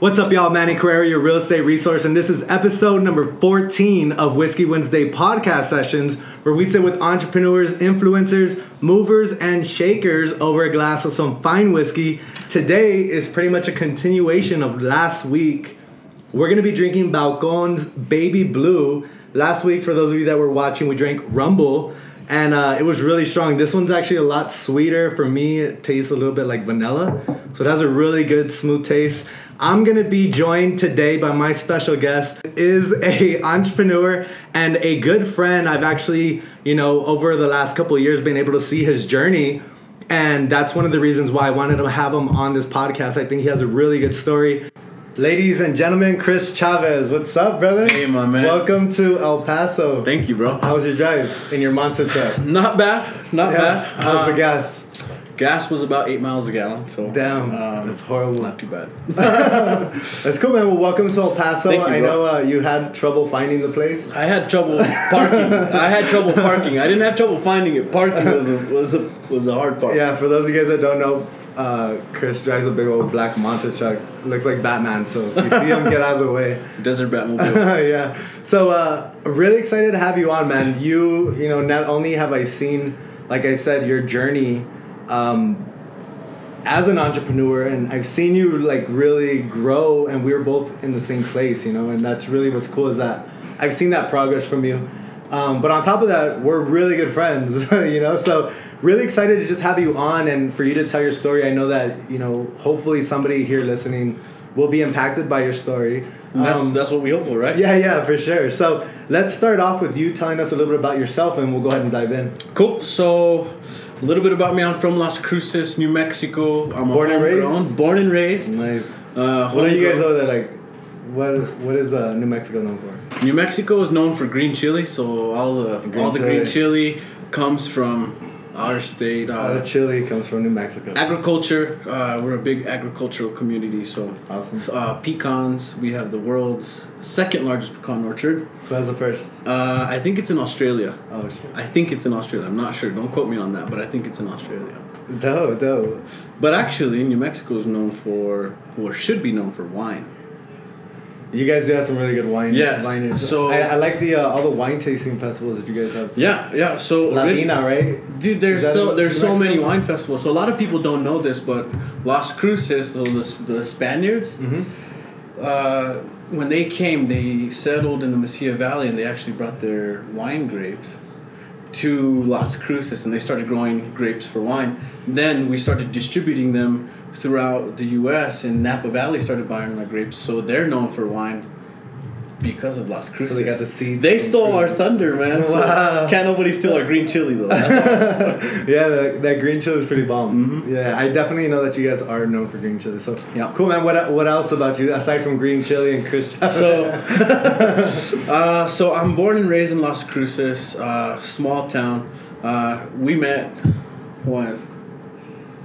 What's up, y'all? Manny Carrera, your real estate resource, and this is episode number 14 of Whiskey Wednesday podcast sessions, where we sit with entrepreneurs, influencers, movers, and shakers over a glass of some fine whiskey. Today is pretty much a continuation of last week. We're gonna be drinking Balcones Baby Blue. Last week, for those of you that were watching, we drank Rumble, and uh, it was really strong. This one's actually a lot sweeter. For me, it tastes a little bit like vanilla, so it has a really good, smooth taste. I'm gonna be joined today by my special guest is a entrepreneur and a good friend. I've actually, you know, over the last couple of years been able to see his journey. And that's one of the reasons why I wanted to have him on this podcast. I think he has a really good story. Ladies and gentlemen, Chris Chavez, what's up, brother? Hey, my man. Welcome to El Paso. Thank you, bro. How was your drive in your monster truck? Not bad. Not Yeah. bad. How's Uh, the gas? Gas was about eight miles a gallon, so Damn, um, that's horrible. Not too bad. That's cool, man. Well, welcome to El Paso. You, I know uh, you had trouble finding the place. I had trouble parking. I had trouble parking. I didn't have trouble finding it. Parking was a, was a, was a hard part. Yeah, for those of you guys that don't know, uh, Chris drives a big old black monster truck. Looks like Batman, so if you see him, get out of the way. Desert Batmobile. yeah. So, uh, really excited to have you on, man. You, you know, not only have I seen, like I said, your journey um, as an entrepreneur, and I've seen you like really grow, and we are both in the same place, you know, and that's really what's cool is that I've seen that progress from you. Um, but on top of that, we're really good friends, you know. So really excited to just have you on and for you to tell your story. I know that you know, hopefully somebody here listening will be impacted by your story. That's Um, that's what we hope for, right? yeah, yeah, for sure. So let's start off with you telling us a little bit about yourself, and we'll go ahead and dive in. Cool. So, a little bit about me. I'm from Las Cruces, New Mexico. I'm Born and raised? homegrown- Born and raised. Nice. Uh, What are you guys homegrown. over there like? What What is uh, New Mexico known for? New Mexico is known for green chili, so all the Green all the chili. green chili comes from our state. Uh, Uh, chili comes from New Mexico. agriculture. Uh, we're a big agricultural community, so Awesome. uh, pecans. We have the world's second largest pecan orchard. Who has the first? Uh, I think it's in Australia. Oh shit. I think it's in Australia. I'm not sure. Don't quote me on that, but I think it's in Australia. Dope, dope. But actually, New Mexico is known for, or should be known for wine. You guys do have some really good wine. Yes, Vineyards. so- I, I like the uh, all the wine tasting festivals that you guys have. Yeah, yeah. So La Vina, right? Dude, there's so there's so many wine festivals. So a lot of people don't know this, but Las Cruces, so the, the Spaniards, Mm-hmm. uh, when they came, they settled in the Mesilla Valley, and they actually brought their wine grapes to Las Cruces, and they started growing grapes for wine. Then we started distributing them throughout the U.S. and Napa Valley started buying our grapes, so they're known for wine because of Las Cruces. So they got the seeds They stole our thunder, man. so Wow. Can't nobody steal our green chili though. Yeah, that, that green chili is pretty bomb. Yeah, I definitely know that you guys are known for green chili. So Yeah. cool, man. What what else about you aside from green chili and Chris? So, uh, so I'm born and raised in Las Cruces, uh, small town. Uh, we met, what,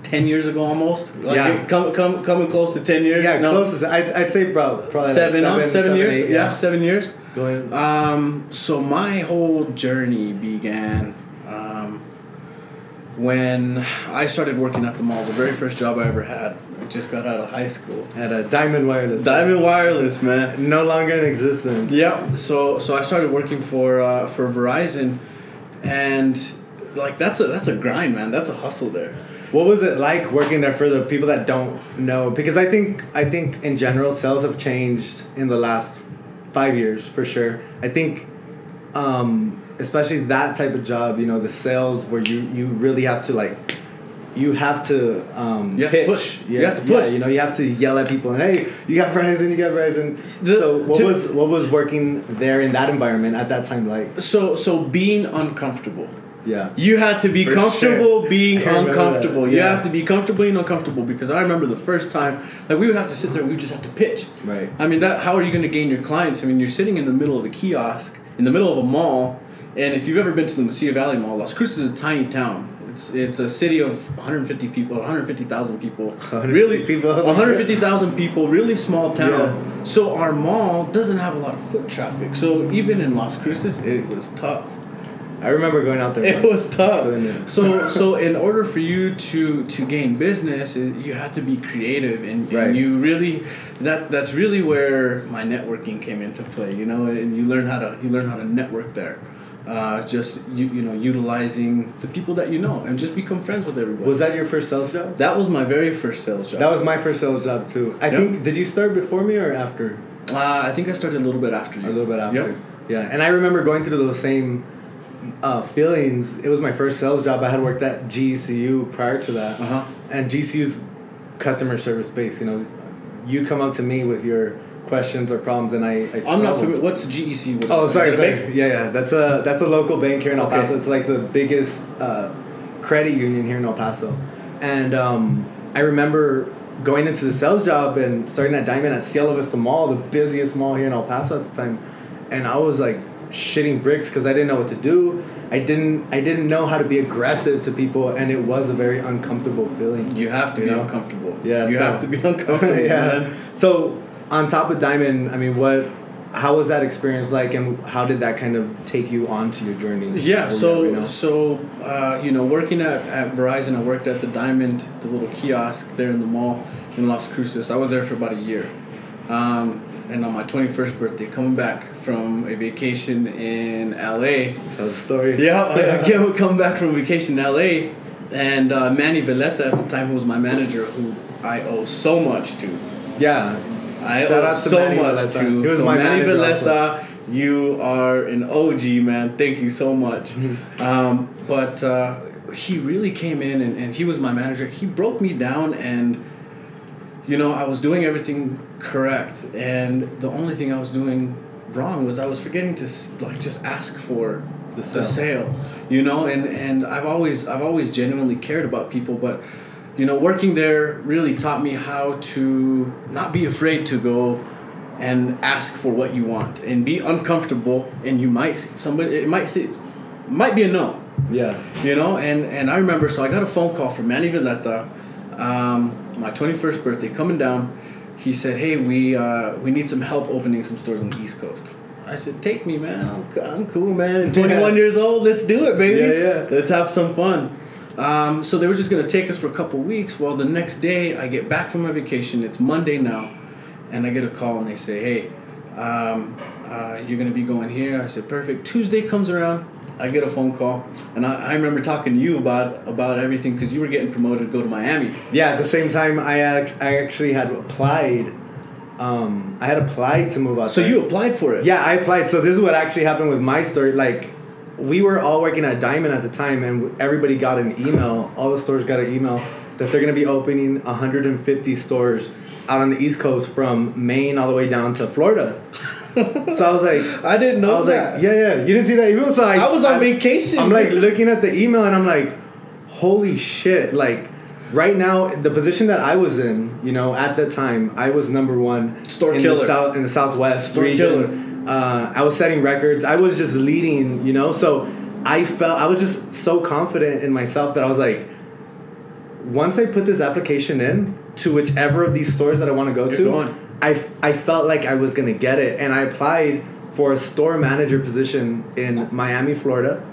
ten years ago almost? Like, Yeah. Come, come, coming close to ten years. yeah, No, closest. I'd, I'd say probably like Seven, seven, years. eight, yeah. seven years. Going. Um, so my whole journey began um, when I started working at the mall. The very first job I ever had. I just got out of high school. At a Diamond Wireless. Diamond Wireless, man. No longer in existence. Yeah. So so I started working for uh, for Verizon, and like that's a that's a grind, man. That's a hustle there. What was it like working there for the people that don't know? Because I think I think in general sales have changed in the last five years for sure. I think, um, especially that type of job, you know, the sales where you you really have to like. You have to um, You have to push. Yeah, You have to yeah, you know, you have to yell at people and hey, you got Verizon, you got Verizon. The- so what to- was what was working there in that environment at that time like? So so being uncomfortable. Yeah. You had to be For comfortable sure. being uncomfortable. that, You have to be comfortable being uncomfortable because I remember the first time like we would have to sit there. We would just have to pitch. Right. I mean that. How are you going to gain your clients? I mean you're sitting in the middle of a kiosk in the middle of a mall, and if you've ever been to the Mesilla Valley Mall, Las Cruces is a tiny town. It's, it's a city of 150 people, 150,000 people. 150 really, people. 150,000 people, really small town. Yeah. So our mall doesn't have a lot of foot traffic. So even in Las Cruces, it was tough. I remember going out there. It was tough. So so in order for you to to gain business, you had to be creative and, Right. and you really that that's really where my networking came into play. You know, and you learn how to you learn how to network there. Uh, just you you know utilizing the people that you know and just become friends with everybody. Was that your first sales job? that was my very first sales job. That was my first sales job too. I Yep. think. Did you start before me or after? uh, I think I started a little bit after you. A little bit after. Yep. Yeah, and I remember going through those same uh, feelings. It was my first sales job. I had worked at GECU prior to that, Uh huh. and GECU's customer service base. You know, you come up to me with your questions or problems, and I. I I'm solve not familiar. What's GEC? What- Oh, sorry, sorry. Yeah, yeah. That's a that's a local bank here in El Okay. Paso. It's like the biggest uh, credit union here in El Paso, and um, I remember going into the sales job and starting at Diamond at Cielo Vista Mall, the busiest mall here in El Paso at the time, and I was like shitting bricks because I didn't know what to do. I didn't I didn't know how to be aggressive to people, and it was a very uncomfortable feeling. You have to You be know? uncomfortable. Yeah, You so- have to be uncomfortable. yeah. Man. So on top of Diamond, I mean, what? How was that experience like, and how did that kind of take you onto your journey? Yeah, so we are right now? so uh, you know, working at, at Verizon, I worked at the Diamond, the little kiosk there in the mall in Las Cruces. I was there for about a year, um, and on my twenty first birthday, coming back from a vacation in LA. tell the story. Yeah, I, I came- come back from vacation in LA, and uh, Manny Valletta at the time, who was my manager, who I owe so much to. Yeah. I Shout owe so Manny much Valletta. to. He was so my Manny Valletta, you are an OG man. Thank you so much. Mm-hmm. um, but uh, he really came in and, and he was my manager. He broke me down and you know I was doing everything correct and the only thing I was doing wrong was I was forgetting to like just ask for The the sale. sale you know and and I've always I've always genuinely cared about people but you know working there really taught me how to not be afraid to go and ask for what you want and be uncomfortable and you might somebody it might say might be a no Yeah. you know and and i remember so i got a phone call from manny valletta um, my 21st birthday coming down he said hey we uh, we need some help opening some stores on the east coast. I said take me man. I'm, I'm cool man. And 21 Yeah. years old let's do it baby. Yeah, yeah. let's have some fun. Um, so they were just gonna take us for a couple weeks. Well the next day i get back from my vacation. It's monday now and i get a call and they say hey um, uh, you're gonna be going here. I said perfect. Tuesday comes around I get a phone call, and I, I remember talking to you about about everything because you were getting promoted to go to Miami. Yeah. At the same time, I I actually had applied. Um, I had applied to move out. So there. you applied for it. Yeah, I applied. So this is what actually happened with my story. Like, we were all working at Diamond at the time, and everybody got an email. All the stores got an email that they're gonna be opening 150 stores out on the East Coast from Maine all the way down to Florida. So I was like, I didn't know I was that. like, yeah, yeah. You didn't see that email, so I, I was on I- vacation. I'm like looking at the email, and I'm like, holy shit! Like. Right now, the position that I was in, you know, at the time, I was number one Store in killer. the south in the southwest Store region. Uh, I was setting records. I was just leading, you know. So I felt I was just so confident in myself that I was like, once I put this application in to whichever of these stores that I want to go You're to, going. I, I felt like I was gonna get it, and I applied for a store manager position in Miami, Florida.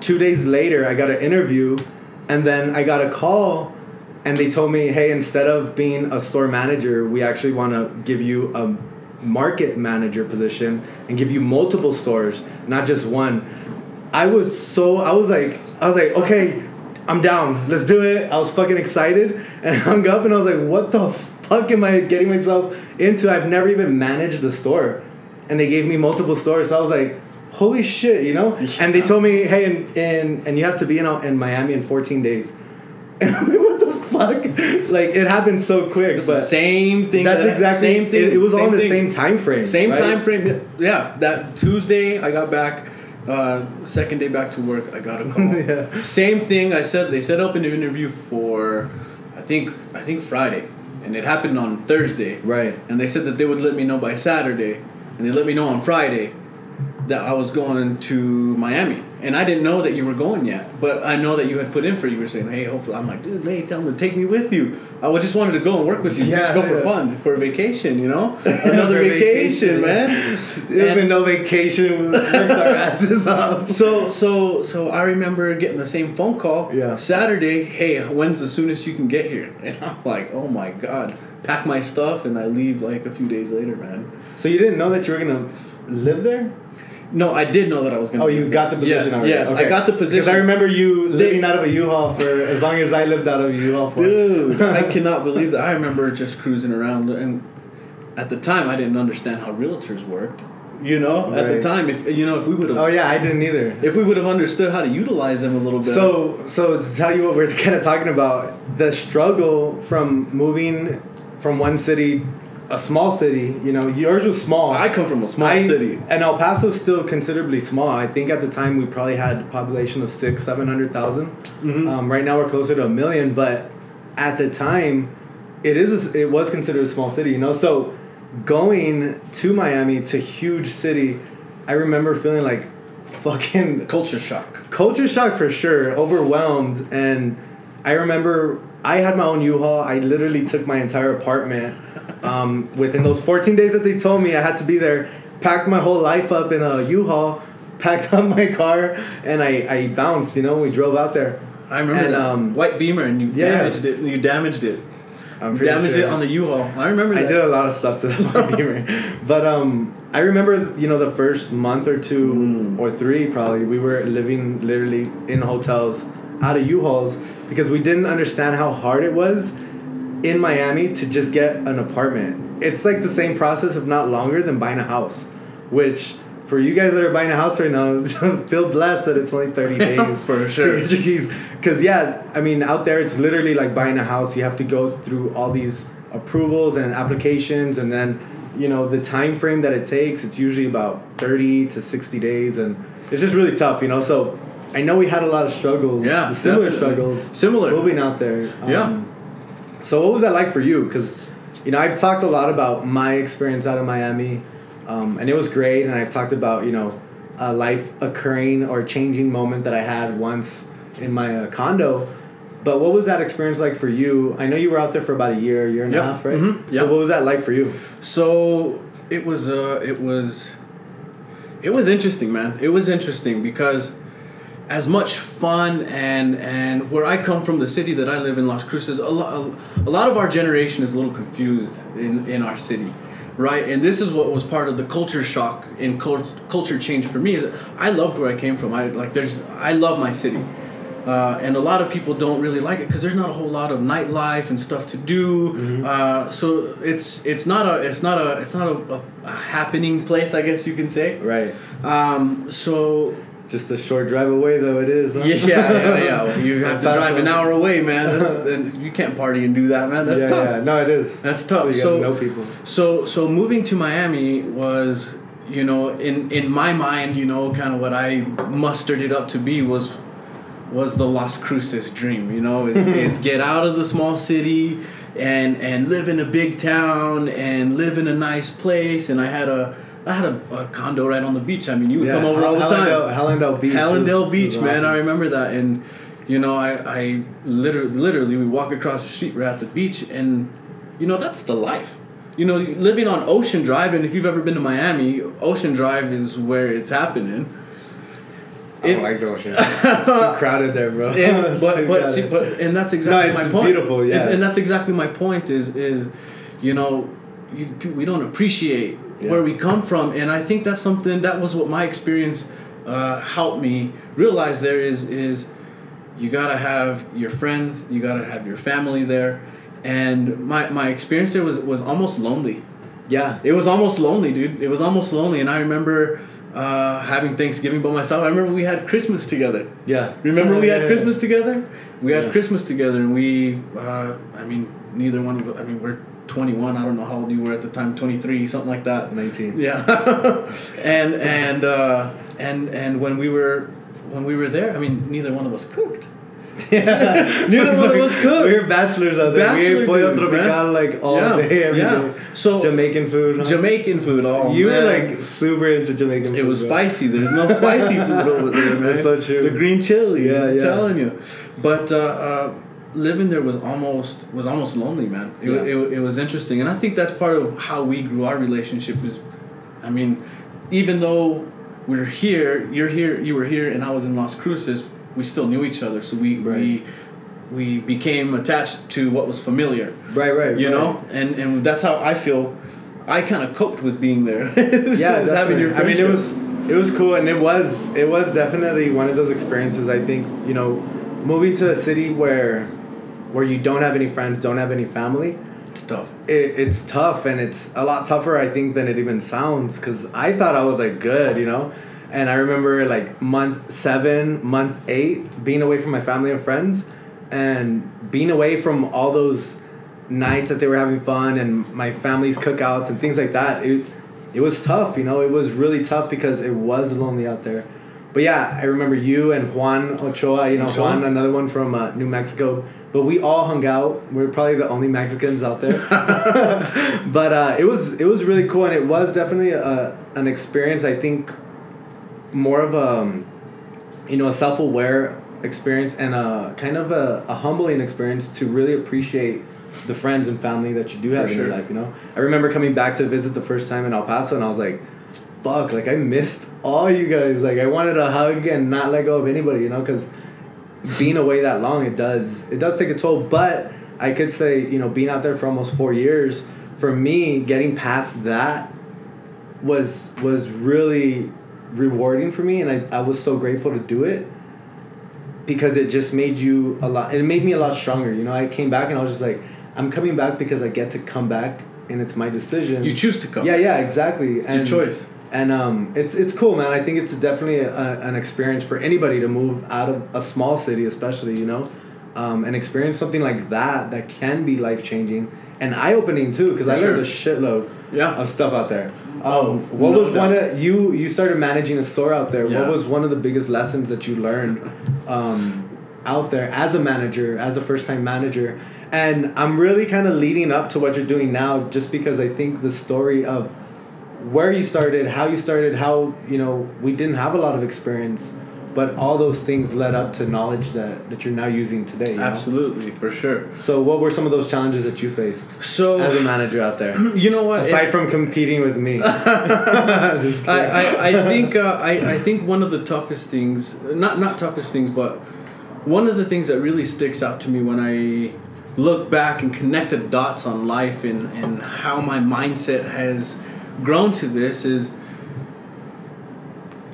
Two days later, I got an interview, and then I got a call, and they told me, "Hey, instead of being a store manager, we actually want to give you a market manager position and give you multiple stores, not just one." I was so I was like I was like okay, I'm down. Let's do it. I was fucking excited and I hung up and I was like, what the fuck am I getting myself into? I've never even managed a store, and they gave me multiple stores. So I was like, holy shit, you know. And they told me, hey, and and, and you have to be in in Miami in 14 days. And I'm like, what the fuck? Like it happened so quick, It's but the same thing. that's that- exactly same thing. It, it was all in the thing. same time frame. Same right? time frame. Yeah, that Tuesday I got back. Uh, second day back to work, I got a call. Yeah. Same thing. I said they set up an interview for, I think I think Friday, and it happened on Thursday. Right. And they said that they would let me know by Saturday, and they let me know on Friday. That I was going to Miami, and I didn't know that you were going yet. But I know that you had put in for. it. You were saying, "Hey, hopefully," I'm like, "Dude, May, tell him to take me with you." I just wanted to go and work with you, just Yeah, go for fun, for a vacation, you know, another vacation, vacation, man. It wasn't no vacation. We our asses off. So so so I remember getting the same phone call. Yeah. Saturday, hey, when's the soonest you can get here? And I'm like, oh my god, pack my stuff and I leave like a few days later, man. So you didn't know that you were gonna live there? No, I did know that I was gonna. Oh, you got the position Yes, already. yes, Okay. I got the position. Because I remember you They- living out of a U-Haul for as long as I lived out of a U-Haul for. Dude, I cannot believe that. I remember just cruising around, and at the time, I didn't understand how realtors worked. You know, at the time, if you know, if we would have, Oh yeah, I didn't either. if we would have understood how to utilize them a little bit. So, so to tell you what we're kind of talking about, the struggle from moving from one city, a small city. You know, yours was small. I come from a small I- city. and El Paso is still considerably small. I think at the time we probably had a population of six, seven hundred thousand. Mhm. Um, right now we're closer to a million, but at the time, it is a, it was considered a small city. You know, so going to Miami to huge city, I remember feeling like fucking Culture shock. culture shock for sure overwhelmed and i remember i had my own u-haul i literally took my entire apartment um, within those 14 days that they told me i had to be there packed my whole life up in a u-haul packed up my car and i, I bounced you know we drove out there I remember And, that um, white Beamer, and you yeah. damaged it. You damaged it. i'm pretty damaged sure. it on the U-Haul. I remember I did a lot of stuff to that Beamer, but um, I remember you know the first month or two Mm. or three probably we were living literally in hotels out of U-Hauls because we didn't understand how hard it was in Miami to just get an apartment. It's like the same process, if not longer, than buying a house. Which for you guys that are buying a house right now, feel blessed that it's only thirty days For sure. Because yeah, I mean, out there it's literally like buying a house. You have to go through all these approvals and applications, and then you know the time frame that it takes. It's usually about thirty to sixty days, and it's just really tough. You know, so I know we had a lot of struggles. Yeah, similar definitely. struggles. Similar. moving out there. Um, Yeah. So what was that like for you? Because you know I've talked a lot about my experience out of Miami, um, and it was great. And I've talked about you know a life occurring or changing moment that I had once in my uh, condo. But what was that experience like for you? I know you were out there for about a year, year and Yep. a half, right? Mhm. Yep. So what was that like for you? So it was uh it was it was interesting, man. It was interesting because as much fun and and where I come from, the city that I live in, Las Cruces, a lot a lot of our generation is a little confused in in our city, right? And this is what was part of the culture shock and cult- culture change for me. Is I loved where I came from. I like there's I love my city. Uh, and a lot of people don't really like it because there's not a whole lot of nightlife and stuff to do. Uh, so it's it's not a it's not a it's not a, a, a happening place, I guess you can say. Right. Um, so Just a short drive away, though it is. Huh? yeah, yeah, yeah, you have to drive an hour away, man. That's, and you can't party and do that, man. That's yeah, tough. yeah. No, it is. That's tough. You So- know people. So so moving to Miami was, you know, in in my mind, you know, kind of what I mustered it up to be was was the Las Cruces dream. You know, is get out of the small city and and live in a big town and live in a nice place. And I had a I had a, a condo right on the beach. I mean, you would come over all the time. Hallandale, Beach. Hallandale Beach, was man. awesome. I remember that, and you know, I I literally literally we walk across the street, we're at the beach, and you know that's the life. You know, living on Ocean Drive, and if you've ever been to Miami, Ocean Drive is where it's happening. I don't It's- like the ocean. It's too crowded there, bro. and, but but see, but and that's exactly it's my point. beautiful, yeah. and, and that's exactly my point. Is is you know, you, we don't appreciate Yeah. where we come from, and I think that's something that was what my experience uh, helped me realize. There is is you gotta have your friends, you gotta have your family there, and my my experience there was was almost lonely. yeah. It was almost lonely, dude. It was almost lonely, and I remember uh, having Thanksgiving by myself. I remember we had Christmas together. Yeah. Remember we Yeah, had yeah, Christmas together? We had Christmas together and we uh, I mean neither one of us, I mean we're 21. I don't know how old you were at the time, 23, something like that. 19. Yeah. and and uh, and and when we were when we were there, I mean neither one of us cooked. Yeah. Neither one of us cook. We were bachelors out there. we Bachelor ate pollo tropical like all Yeah, day, every day. yeah. So- Jamaican food. Huh? Jamaican food. Oh, you man. were like super into Jamaican food. It was bro. spicy. There's no spicy food over there, man. That's so true. The green chili. Yeah, I'm yeah. telling you. But uh, uh, living there was almost was almost lonely, man. It, Yeah. it, it was interesting, and I think that's part of how we grew our relationship. Was, I mean, even though we're here, you're here, you were here, and I was in Las Cruces. We still knew each other, so we Right. we we became attached to what was familiar. Right, right. You right. know, and and that's how I feel. I kind of coped with being there. yeah, having your. I mean, it was it was cool, and it was it was definitely one of those experiences. I think you know, moving to a city where where you don't have any friends, don't have any family. It's tough. It, it's tough, and it's a lot tougher, I think, than it even sounds. Cause I thought I was like good, you know, and I remember like month seven, month eight, being away from my family and friends, and being away from all those nights that they were having fun and my family's cookouts and things like that. It it was tough, you know. It was really tough because it was lonely out there. But yeah, I remember you and Juan Ochoa. You know, Ochoa? Juan, another one from uh, New Mexico. But we all hung out. We are probably the only Mexicans out there. but uh, it was it was really cool, and it was definitely a, an experience. I think more of a um, you know a self aware experience and a kind of a, a humbling experience to really appreciate the friends and family that you do have For in your life. You know, I remember coming back to visit the first time in El Paso, and I was like, "Fuck!" Like I missed all you guys. Like I wanted a hug and not let go of anybody. You know, because being away that long, it does it does take a toll. But I could say, you know, being out there for almost four years, for me, getting past that was was really rewarding for me, and I, I was so grateful to do it because it just made you a lot. It made me a lot stronger. You know, I came back and I was just like, I'm coming back because I get to come back, and it's my decision. You choose to come. Yeah, yeah, exactly. It's your choice. And um, it's it's cool, man. I think it's definitely a, an experience for anybody to move out of a small city, especially you know, um, and experience something like that that can be life changing and eye opening too. Because I For learned a shitload Yeah. of stuff out there. Oh, Um, what no was one of you? You started managing a store out there. Yeah. What was one of the biggest lessons that you learned um, out there as a manager, as a first time manager? And I'm really kind of leading up to what you're doing now, just because I think the story of where you started, how you started, how you know we didn't have a lot of experience, but all those things led up to knowledge that that you're now using today. you know? Absolutely, for sure. So, what were some of those challenges that you faced So as a manager out there? you know what? Aside It- from competing with me. I, I, I think uh, I, I think one of the toughest things not not toughest things but one of the things that really sticks out to me when I look back and connect the dots on life and, and how my mindset has grown to this is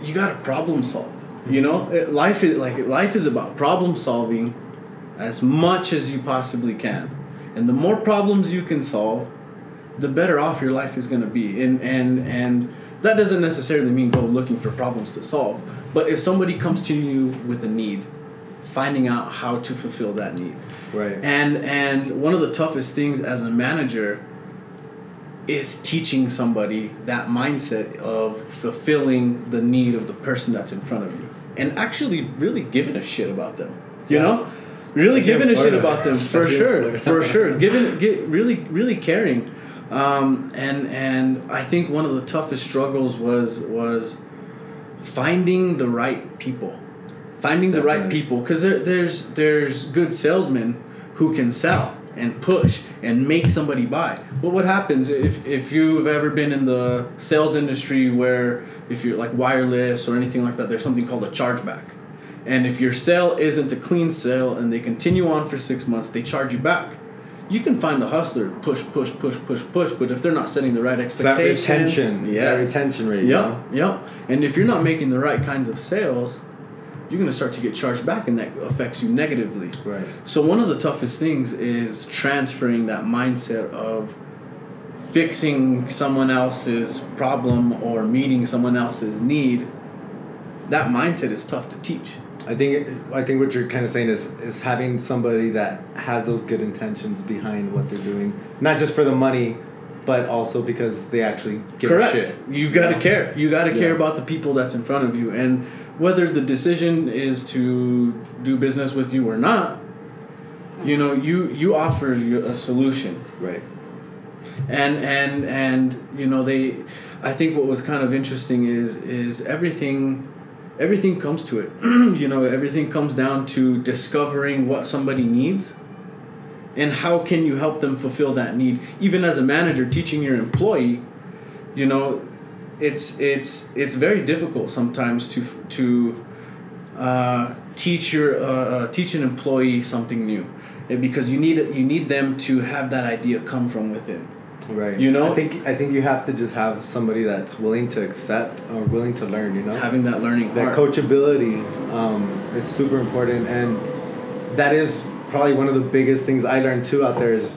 you got to problem solve you know? Mm-hmm. It- life is like life is about problem solving as much as you possibly can. And the more problems you can solve the better off your life is going to be. And and and that doesn't necessarily mean go looking for problems to solve but if somebody comes to you with a need finding out how to fulfill that need. Right. and and one of the toughest things as a manager is teaching somebody that mindset of fulfilling the need of the person that's in front of you and actually really giving a shit about them you Yeah. know? Really giving a shit about them for sure for sure. Giving get really really caring. Um, and and I think one of the toughest struggles was was finding the right people. Finding the right people because there, there's there's good salesmen who can sell and push and make somebody buy but what happens if if you've ever been in the sales industry where if you're like wireless or anything like that there's something called a chargeback and if your sale isn't a clean sale and they continue on for six months they charge you back you can find a hustler push push push push push but if they're not setting the right It's that expectations retention. It's that yeah retention rate. you Yep, know? yep. And if you're not making the right kinds of sales, you're gonna start to get charged back, and that affects you negatively. Right. So one of the toughest things is transferring that mindset of fixing someone else's problem or meeting someone else's need. That mindset is tough to teach. I think I think what you're kind of saying is is having somebody that has those good intentions behind what they're doing, not just for the money, but also because they actually give Correct. a shit. You gotta know? care. You gotta care about the people that's in front of you, and whether the decision is to do business with you or not. You know, you you offer a solution, Right. and and and you know they. I think what was kind of interesting is is everything, everything comes to it. you know, everything comes down to discovering what somebody needs. And how can you help them fulfill that need? Even as a manager, teaching your employee, you know, it's it's it's very difficult sometimes to to uh, teach your uh, uh, teach an employee something new, because you need you need them to have that idea come from within. Right. You know? I think I think you have to just have somebody that's willing to accept or willing to learn. You know. Having that learning that heart. coachability um, it's super important and that is probably one of the biggest things i learned too out there is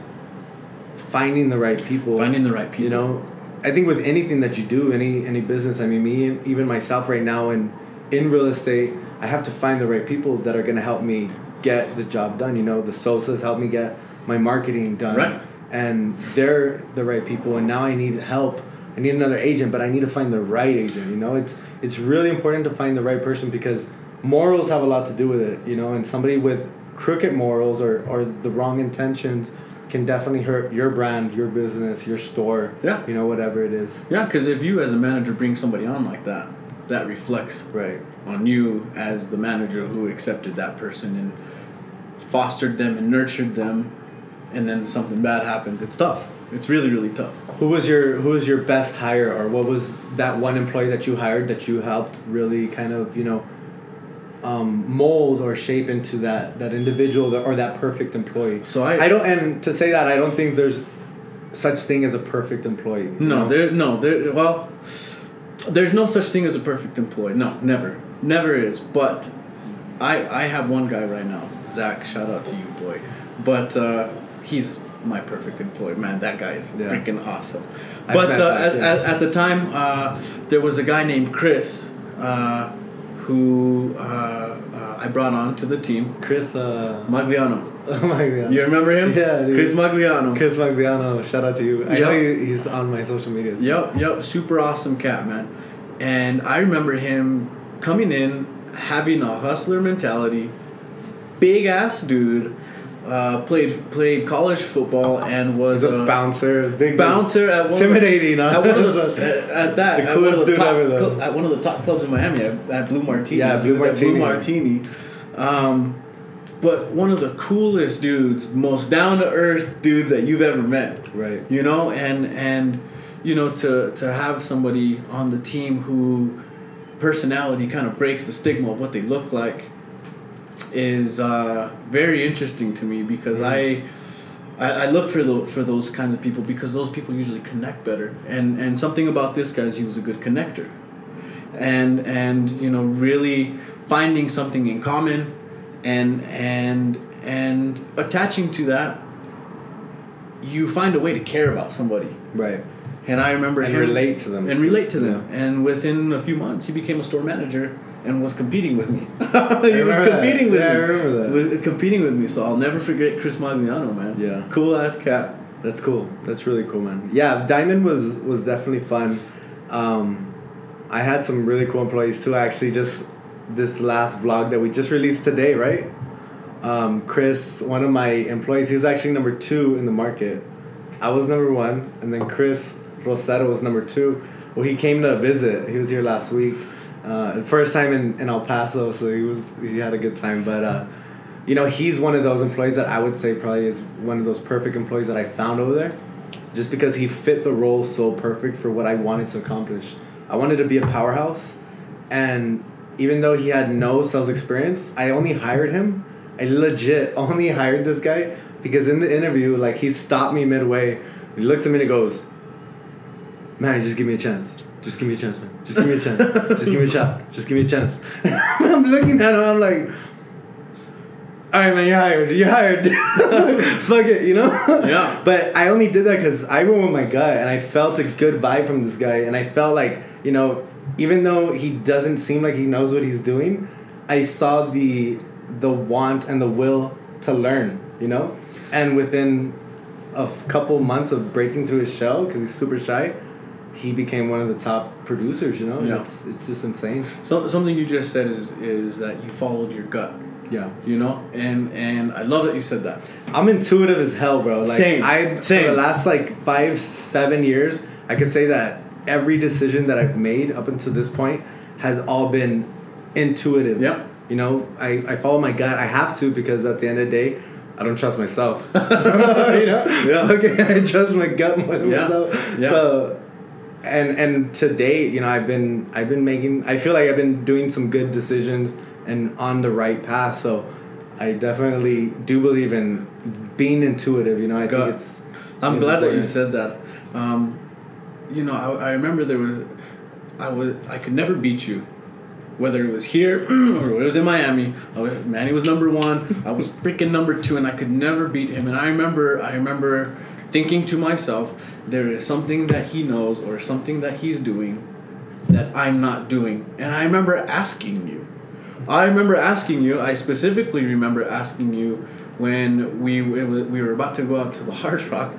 finding the right people Finding the right people. you know i think with anything that you do any any business i mean me and even myself right now in in real estate i have to find the right people that are going to help me get the job done you know the sosas help me get my marketing done. Right. and they're the right people and now i need help. I need another agent but i need to find the right agent you know? It's it's really important to find the right person because morals have a lot to do with it you know? And somebody with crooked morals or, or the wrong intentions can definitely hurt your brand your business your store Yeah. you know whatever it is Yeah, because if you as a manager bring somebody on like that, that reflects right on you as the manager who accepted that person and fostered them and nurtured them, and then something bad happens. It's tough. It's really really tough. who was your who was your best hire or what was that one employee that you hired that you helped really kind of you know um, mold or shape into that that individual that, or that perfect employee So I- I don't and to say that I don't think there's such thing as a perfect employee No, know? there no there. Well, there's no such thing as a perfect employee. No, never, never is. But I I have one guy right now, Zach. Shout out to you, boy. But uh, he's my perfect employee. Man, that guy is Yeah. freaking awesome. I've But uh, at, at, at the time, uh, there was a guy named Chris. Uh, who uh, uh, I brought on to the team, Chris uh Magliano. god You remember him? Yeah, dude. Chris Magliano. Chris Magliano shout out to you I know he's on my social media too. Yep, yep, super awesome cat, man. And I remember him coming in, having a hustler mentality, big ass dude, uh, played played college football and was he's a bouncer big bouncer at one intimidating Of the, at, one of the, at, at that The at one of the top cl- at one of the top clubs in Miami at, at Blue Martini. Yeah, Blue at Blue Martini. Martini. Um, but one of the coolest dudes, most down to earth dudes that you've ever met right you know and and you know to to have somebody on the team who personality kind of breaks the stigma of what they look like is uh, very interesting to me because I, I I look for the for those kinds of people because those people usually connect better. And and something about this guy is he was a good connector. And and you know really finding something in common and and and attaching to that you find a way to care about somebody. Right. And I remember and him- relate to them. and relate to them. Yeah. And within a few months, he became a store manager and was competing with me. he was remember that. competing with Yeah, me. I remember that. With, competing with me. So I'll never forget Chris Magliano, man. Yeah. Cool ass cat. That's cool. That's really cool, man. Yeah, Diamond was was definitely fun. Um, I had some really cool employees too. Actually, just this last vlog that we just released today, right? Um, Chris, one of my employees, he was actually number two in the market. I was number one, and then Chris Rosetta was number two. Well, he came to visit. He was here last week, uh, first time in, in El Paso, so he was he had a good time. But uh, you know, he's one of those employees that I would say probably is one of those perfect employees that I found over there, just because he fit the role so perfect for what I wanted to accomplish. I wanted to be a powerhouse, and even though he had no sales experience, I only hired him. I legit only hired this guy because in the interview, like he stopped me midway. He looks at me and goes, "Man, just give me a chance. Just give me a chance, man. Just give me a chance. just give me a shot. Just give me a chance." I'm looking at him. I'm like. All right, man, you're hired. You're hired. Fuck it, you know. Yeah. But I only did that because I went with my gut, and I felt a good vibe from this guy, and I felt like you know, even though he doesn't seem like he knows what he's doing, I saw the the want and the will to learn, you know, and within a couple months of breaking through his shell because he's super shy, he became one of the top producers. You know, Yeah. it's it's just insane. So, something you just said is is that you followed your gut. Yeah, You know, and and I love that you said that. I'm intuitive as hell, bro. Like Same. I for Same. the last like five seven years, I could say that every decision that I've made up until this point has all been intuitive. Yep. You know, I, I follow my gut. I have to because at the end of the day, I don't trust myself. you know? Yeah. Okay, I trust my gut more than Yeah. myself. Yeah. So and and to date, you know, I've been I've been making I feel like I've been doing some good decisions and on the right path. So I definitely do believe in being intuitive, you know. I Gut. think it's I'm glad that you said that. Um, you know, I, I remember there was, I was I could never beat you, whether it was here or it was in Miami. I was, Manny was number one. I was freaking number two, and I could never beat him. And I remember, I remember thinking to myself, there is something that he knows or something that he's doing that I'm not doing. And I remember asking you. I remember asking you. I specifically remember asking you when we we were about to go out to the Hard Rock,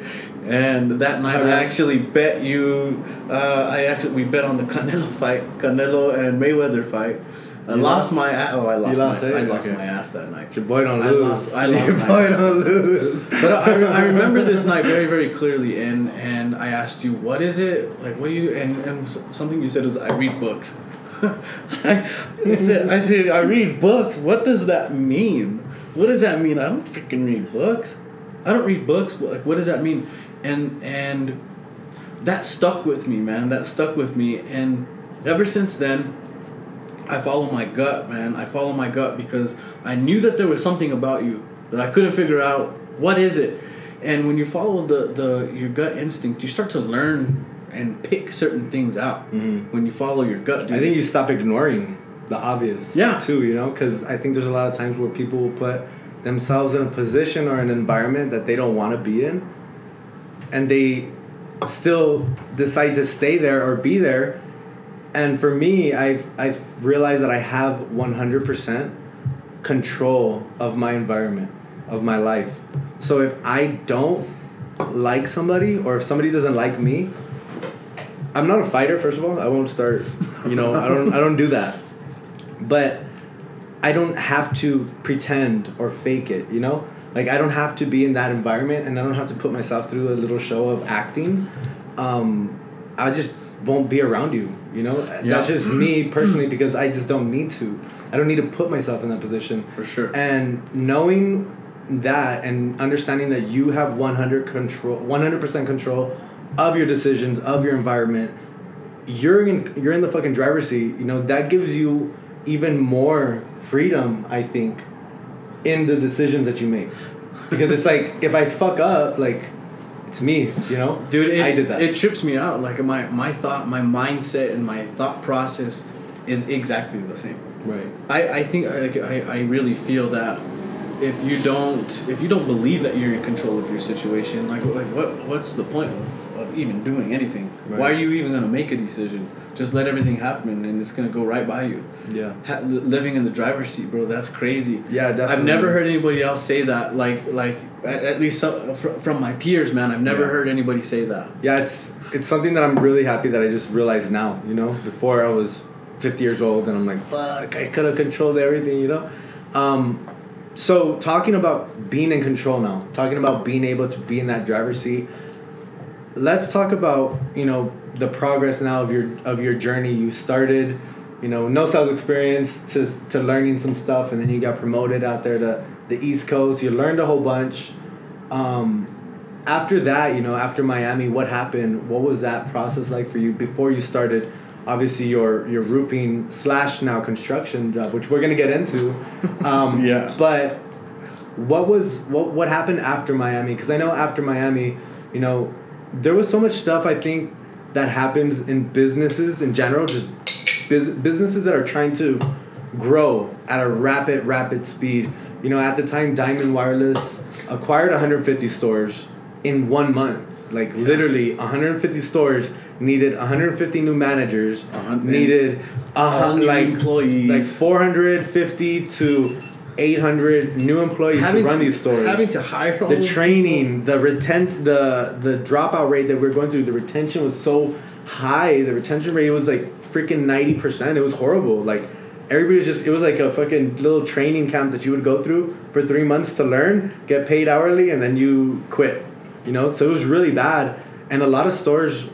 and that night I actually bet you. Uh, I actually we bet on the Canelo fight, Canelo and Mayweather fight. I You lost, lost? my oh I lost, lost my, it? I lost Okay. my ass that night. your boy don't I lose. lost- I lost your my boy ass. don't lose. But I, I remember this night very, very clearly, and, and I asked you, what is it? Like, what do you do? And, and something you said was, I read books. I, I, said, I said, I read books. What does that mean? What does that mean? I don't freaking read books. I don't read books. Like, what does that mean? And, and that stuck with me, man. That stuck with me. And ever since then, I follow my gut, man. I follow my gut because I knew that there was something about you that I couldn't figure out. What is it? And when you follow the, the your gut instinct, you start to learn and pick certain things out. Mm-hmm. When you follow your gut, dude. I think you stop ignoring the obvious. Yeah. Too, you know, because I think there's a lot of times where people will put themselves in a position or an environment that they don't want to be in, and they still decide to stay there or be there. And for me, I've I've realized that I have one hundred percent control of my environment, of my life. So if I don't like somebody or if somebody doesn't like me, I'm not a fighter. First of all, I won't start. You know, I don't. I don't do that. But I don't have to pretend or fake it. You know, like I don't have to be in that environment, and I don't have to put myself through a little show of acting. Um, I just won't be around you. You know, Yeah. that's just me personally because I just don't need to. I don't need to put myself in that position. For sure. And knowing that and understanding that you have 100 control 100% control of your decisions of your environment you're in you're in the fucking driver's seat you know that gives you even more freedom i think in the decisions that you make because it's like if i fuck up like it's me you know? Dude it, i did that. it trips me out. Like my my thought my mindset and my thought process is exactly the same. Right. I, I think I, I, I really feel that if you don't if you don't believe that you're in control of your situation like like what what's the point of, of even doing anything? Right. why are you even gonna make a decision? Just let everything happen and it's gonna go right by you. Yeah. Ha- living in the driver's seat bro that's crazy. Yeah definitely. I've never heard anybody else say that like like at, least from my peers man I've never Yeah. heard anybody say that. Yeah it's it's something that i'm really happy that i just realized now you know? Before i was 50 years old and i'm like fuck i could have controlled everything you know? Um, so talking about being in control now talking about being able to be in that driver's seat let's talk about you know the progress now of your of your journey. You started you know no sales experience to to learning some stuff and then you got promoted out there to the east coast you learned a whole bunch um, after that you know after miami what happened what was that process like for you before you started obviously your your roofing slash now construction job which we're gonna get into um, Yeah. but what was what what happened after Miami? Because I know after Miami, you know, there was so much stuff I think that happens in businesses in general, just bus- businesses that are trying to grow at a rapid rapid speed. You know, at the time, Diamond Wireless acquired 150 stores in one month. Like literally, 150 stores needed 150 new managers, hun- needed new like employees. like 450 to 800 new employees to run these stores. having to hire the training, the retent, the the dropout rate that we are going through, the retention was so high. The retention rate was like freaking ninety percent. It was horrible. Like everybody was just. It was like a fucking little training camp that you would go through for three months to learn, get paid hourly, and then you quit. You know, so it was really bad, and a lot of stores,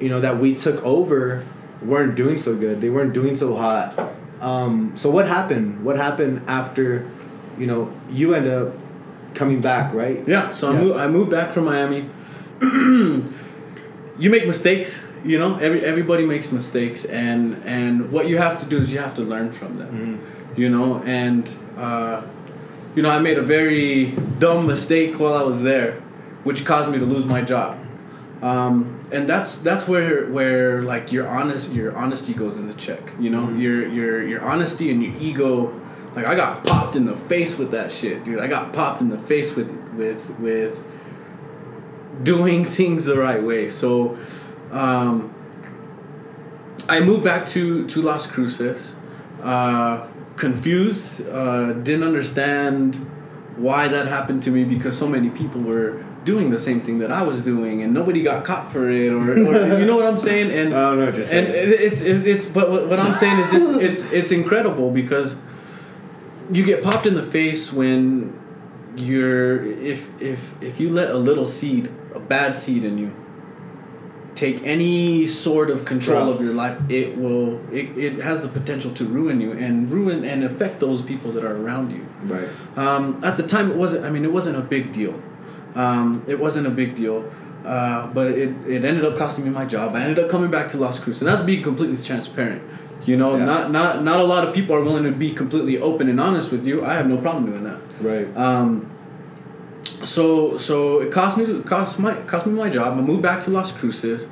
you know, that we took over, weren't doing so good. They weren't doing so hot. Um, so what happened? What happened after, you know, you end up coming back, right? Yeah, so Yes. I moved. I moved back from Miami. you make mistakes, you know. Every everybody makes mistakes, and and what you have to do is you have to learn from them, you know. And uh, you know, I made a very dumb mistake while I was there, which caused me to lose my job. Um, and that's that's where where like your honest your honesty goes into check. You know, your your your honesty and your ego. Like I got popped in the face with that shit, dude. I got popped in the face with with with doing things the right way. So, um, I moved back to to Las Cruces, uh, confused, uh, didn't understand why that happened to me because so many people were doing the same thing that I was doing and nobody got caught for it or, or you know what I'm saying and I don't know what you're saying. and it- it's it's, it's but what what I'm saying is just it's it's incredible because you get popped in the face when you're if if if you let a little seed a bad seed in you take any sort of control of your life it will it, it has the potential to ruin you and ruin and affect those people that are around you right. um, at the time, it wasn't. I mean, it wasn't a big deal. Um, it wasn't a big deal, uh, but it, it ended up costing me my job. I ended up coming back to Las Cruces, and that's being completely transparent. You know, Yeah. not not not a lot of people are willing to be completely open and honest with you. I have no problem doing that. Right. Um, so so it cost me cost my cost me my job. I moved back to Las Cruces.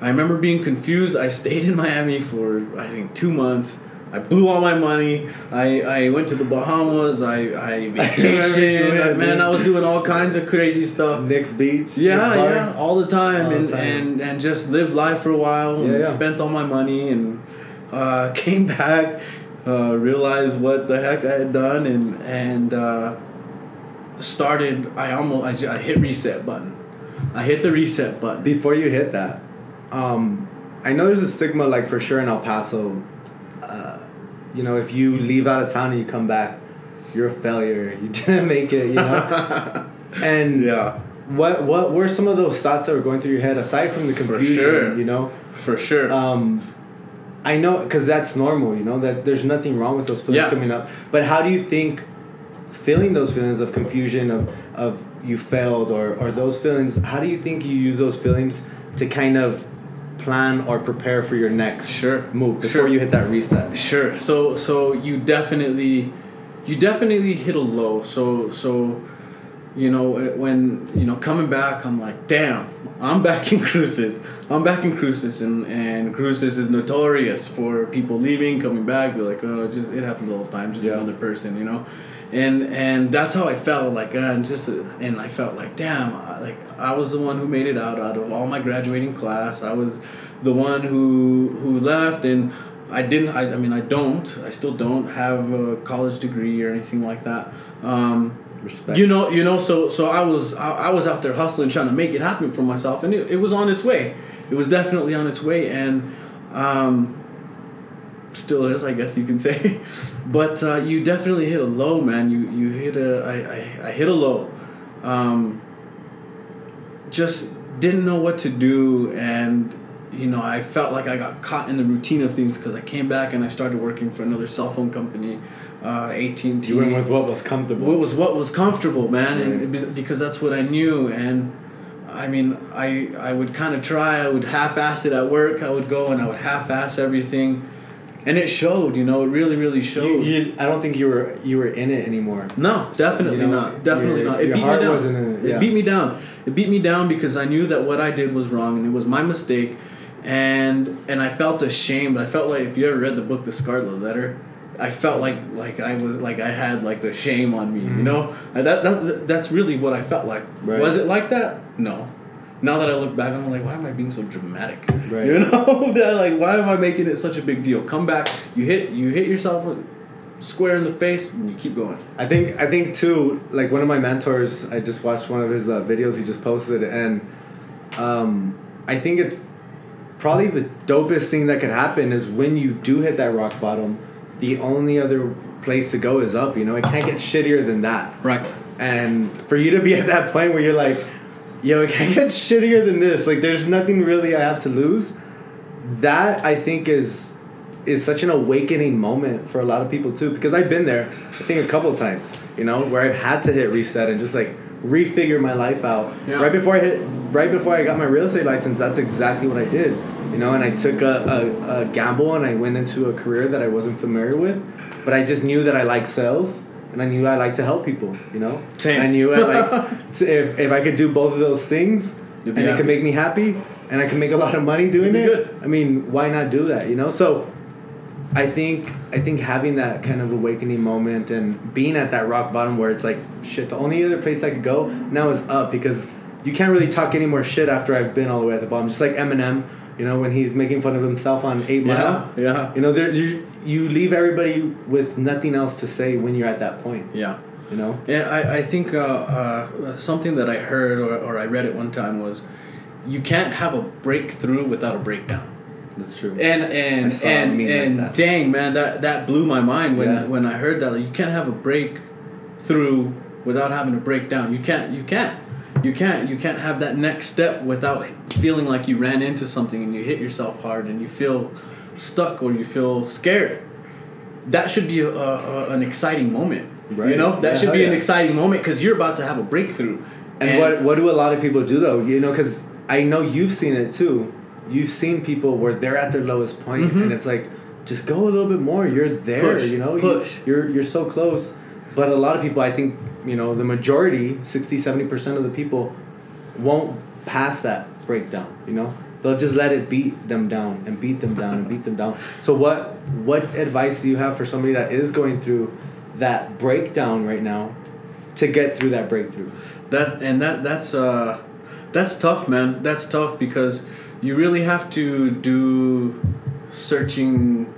I remember being confused. I stayed in Miami for I think two months. I blew all my money. I, I went to the Bahamas. I I vacationed. went, man. I was doing all kinds of crazy stuff. Nick's Beach. Yeah, Nick's yeah, all the time, All the and, time. and and just lived life for a while and Yeah, yeah. spent all my money and uh, came back, uh, realized what the heck I had done and and uh, started. I almost I, I hit reset button. I hit the reset button. Before you hit that, um, I know there's a stigma, like for sure in El Paso. Uh, you know, if you leave out of town and you come back, you're a failure. You didn't make it. You know. and Yeah, what what were some of those thoughts that were going through your head aside from the confusion? sure. You know. for sure. Um, I know because that's normal. You know that there's nothing wrong with those feelings Yeah. coming up. But how do you think feeling those feelings of confusion of of you failed or or those feelings? How do you think you use those feelings to kind of plan or prepare for your next Sure. move before Sure. you hit that reset? Sure. So so you definitely you definitely hit a low. So so you know it- when you know coming back I'm like damn I'm back in Cruces. I'm back in Cruces and and Cruces is notorious for people leaving coming back they're like oh just it happens all the time just Yeah. another person you know and and that's how I felt like uh, and just and I felt like damn I- like I was the one who made it out out of all my graduating class. I was the one who who left and I didn't I, I mean I don't I still don't have a college degree or anything like that. Um, Respect. you know you know so so I was I, I was out there hustling trying to make it happen for myself and it, it was on its way. It was definitely on its way and um, still is I guess you can say. But uh, you definitely hit a low man. You you hit a I, I, I hit a low. Um, just didn't know what to do and you know i felt like i got caught in the routine of things because i came back and i started working for another cell phone company uh, at&t you went with what was comfortable. what was what was comfortable man Right. be- because that's what i knew. And i mean i i would kind of try. I would half-ass it at work. I would go and i would half-ass everything and it showed you know it really really showed you, I don't think you were you were in it anymore. no, So, definitely you know, not. Definitely your- not. It your beat heart me down. wasn't in it, yeah. beat me down. It beat me down because I knew that what I did was wrong and it was my mistake, and and I felt ashamed. I felt like if you ever read the book The Scarlet Letter, I felt like like I was like I had like the shame on me. You know, that, that that's really what I felt like. Mm-hmm. Right. Was it like that? No. Now that I look back, I'm like, why am I being so dramatic? Right. You know, They're like, why am I making it such a big deal? Come back. You hit you hit yourself. square in the face, and you keep going. I think I think too. Like one of my mentors, I just watched one of his uh, videos he just posted, and um, I think it's probably the dopest thing that could happen is when you do hit that rock bottom. The only other place to go is up. You know, it can't get shittier than that. Right. And for you to be at that point where you're like, yo, it can't get shittier than this. Like, there's nothing really I have to lose. That I think is is such an awakening moment for a lot of people too. Because I've been there, I think a couple times. You know, where I've had to hit reset and just like refigure my life out. Yeah. Right before I hit, right before I got my real estate license, that's exactly what I did. You know, and I took a, a, a gamble and I went into a career that I wasn't familiar with, but I just knew that I liked sales and I knew I like to help people. You know, Same. I knew I like to, if if I could do both of those things and be it could make me happy and I can make a lot of money doing it. good. I mean, why not do that? You know, so. I think I think having that kind of awakening moment and being at that rock bottom where it's like shit, the only other place I could go now is up because you can't really talk any more shit after I've been all the way at the bottom. Just like Eminem, you know, when he's making fun of himself on Eight Mile. Yeah. Yeah. You know, there you you leave everybody with nothing else to say when you're at that point. Yeah. You know. Yeah, I, I think uh, uh, something that I heard or, or I read at one time was you can't have a breakthrough without a breakdown. That's true. And and and, like and that. dang man, that that blew my mind when Yeah. when I heard that. Like, you can't have a breakthrough without having a breakdown. You can't. You can't. You can't. You can't have that next step without feeling like you ran into something and you hit yourself hard and you feel stuck or you feel scared. That should be a, a, an exciting moment. Right. You know that Yeah, should be an exciting moment because you're about to have a breakthrough. And, what what do a lot of people do though? You know, because I know you've seen it too. You've seen people where they're at their lowest point, Mhm. and it's like, just go a little bit more. You're there. Push, you know, You- push. you're you're so close. But a lot of people, I think, you know, the majority, 60, 70 percent of the people, won't pass that breakdown. You know, they'll just let it beat them down and beat them down and beat them down. So what what advice do you have for somebody that is going through that breakdown right now, to get through that breakthrough? That and that that's uh that's tough, man. That's tough because you really have to do searching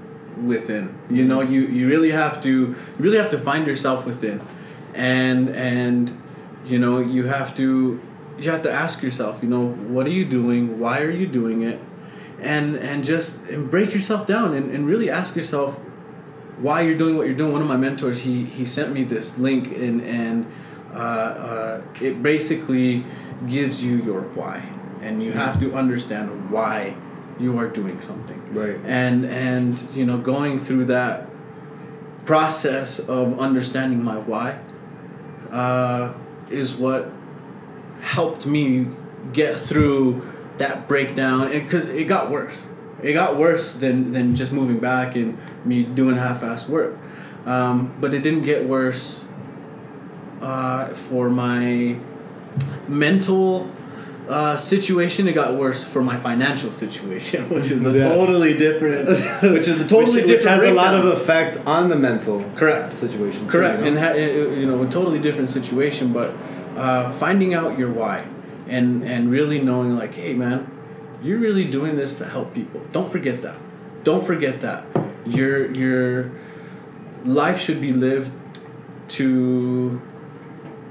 within. You know, you you really have to you really have to find yourself within. And and you know, you have to you have to ask yourself, you know, what are you doing? Why are you doing it? And and just and break yourself down and, and really ask yourself why you're doing what you're doing. One of my mentors, he he sent me this link and and uh, uh, it basically gives you your why, and you have to understand why you are doing something. Right. And and you know going through that process of understanding my why uh, is what helped me get through that breakdown because it got worse it got worse than, than just moving back and me doing half-assed work um, but it didn't get worse uh, for my mental uh, situation it got worse for my financial situation which is a Yeah. totally different which is a totally which, different which has a lot of effect on the mental correct situation. too, Correct, you know? and ha- uh, you know, a totally different situation, but uh, finding out your why, and and really knowing like, hey man, you're really doing this to help people. Don't forget that. Don't forget that. Your your life should be lived to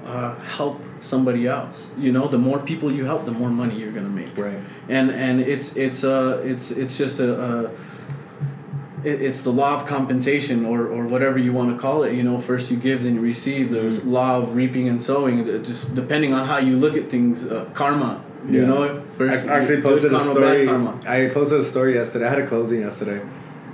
uh, help somebody else. You know, the more people you help, the more money you're gonna make right. and and it's it's uh it's it's just a, a it, it's the law of compensation or, or whatever you want to call it you know first you give then you receive there's Mm-hmm. law of reaping and sowing just depending on how you look at things uh, karma you Yeah. know first I actually posted a story. I posted a story yesterday. I had a closing yesterday,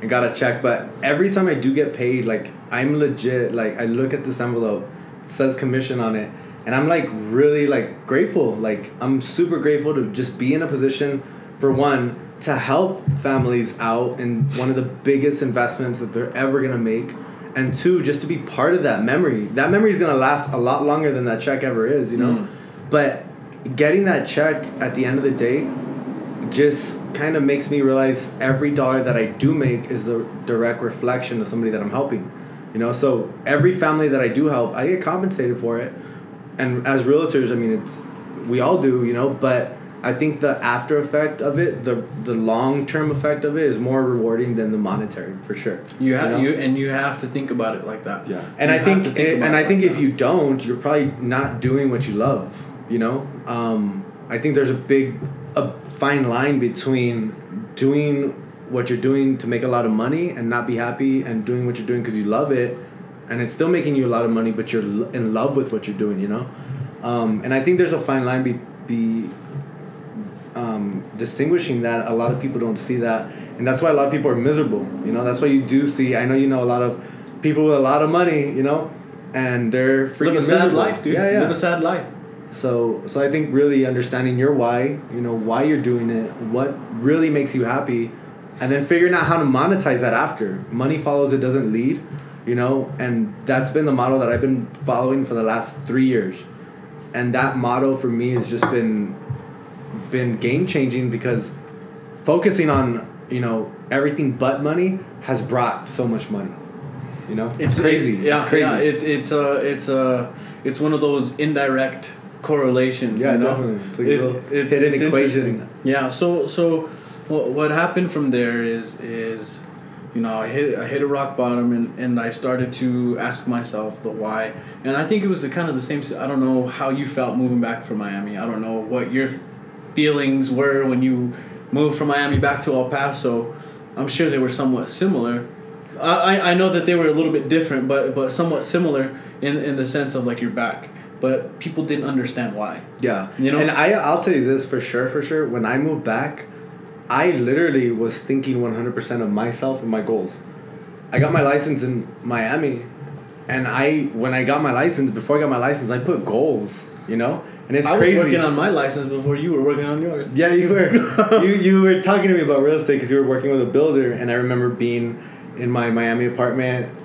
and got a check. But every time I do get paid, like I'm legit. Like I look at this envelope, it says commission on it, and I'm like really like grateful. Like I'm super grateful to just be in a position, for one, to help families out in one of the biggest investments that they're ever gonna make. And two, just to be part of that memory. That memory is gonna last a lot longer than that check ever is, you know. Mm. But getting that check at the end of the day just kind of makes me realize every dollar that I do make is a direct reflection of somebody that I'm helping. You know, so every family that I do help, I get compensated for it. And as realtors, I mean, it's we all do, you know, but I think the after effect of it, the the long term effect of it, is more rewarding than the monetary for sure. You have know? you and you have to think about it like that. Yeah, and You I think, think and, I it think like if you don't, you're probably not doing what you love. You know, um, I think there's a big, a fine line between doing what you're doing to make a lot of money and not be happy, and doing what you're doing because you love it, and it's still making you a lot of money, but you're in love with what you're doing. You know, um, and I think there's a fine line be be um, distinguishing that a lot of people don't see that. And that's why a lot of people are miserable you know? That's why you do see i know you know a lot of people with a lot of money you know? And they're freaking live a sad life, dude. yeah yeah. Live a sad life. so so i think really understanding your why you know why you're doing it what really makes you happy and then figuring out how to monetize that after. Money follows it doesn't lead you know? And that's been the model that i've been following for the last three years. And that motto for me has just been been game changing because focusing on you know everything but money has brought so much money you know it's, crazy yeah, it's crazy yeah. It's it's a it's a it's one of those indirect correlations. Yeah, you know? definitely. It's like a it's- hidden it's equation. Yeah. So so what what happened from there is is you know I hit I hit a rock bottom and, and I started to ask myself the why and I think it was the kind of the same I don't know how you felt moving back from Miami I don't know what your feelings were when you moved from Miami back to El Paso I'm sure they were somewhat similar I, I- know that they were a little bit different but but somewhat similar in in the sense of like you're back but people didn't understand why Yeah. You know? and I I'll tell you this for sure, for sure. When I moved back, I literally was thinking one hundred percent of myself and my goals. I got my license in Miami, and I when I got my license, before I got my license, I put goals. You know, and it's I crazy. was working on my license before you were working on yours Yeah, you were. you you were talking to me about real estate because you were working with a builder, and I remember being in my Miami apartment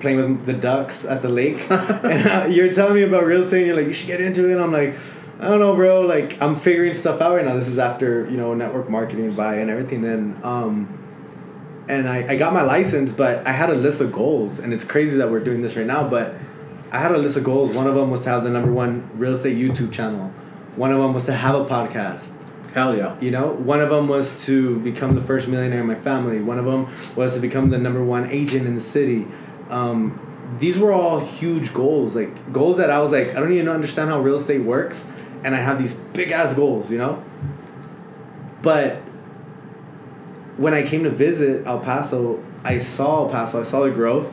playing with the ducks at the lake, and uh, you're telling me about real estate. and You're like, you should get into it. And I'm like, I don't know, bro. Like, I'm figuring stuff out right now. This is after you know network marketing buy and everything, and um, and I I got my license, but I had a list of goals, and it's crazy that we're doing this right now, but. I had a list of goals. One of them was to have the number one real estate YouTube channel. One of them was to have a podcast. hell yeah You know, one of them was to become the first millionaire in my family. One of them was to become the number one agent in the city. Um, these were all huge goals, like goals that I was like, I don't even understand how real estate works, and I have these big ass goals, you know. But when I came to visit El Paso, I saw El Paso, I saw the growth,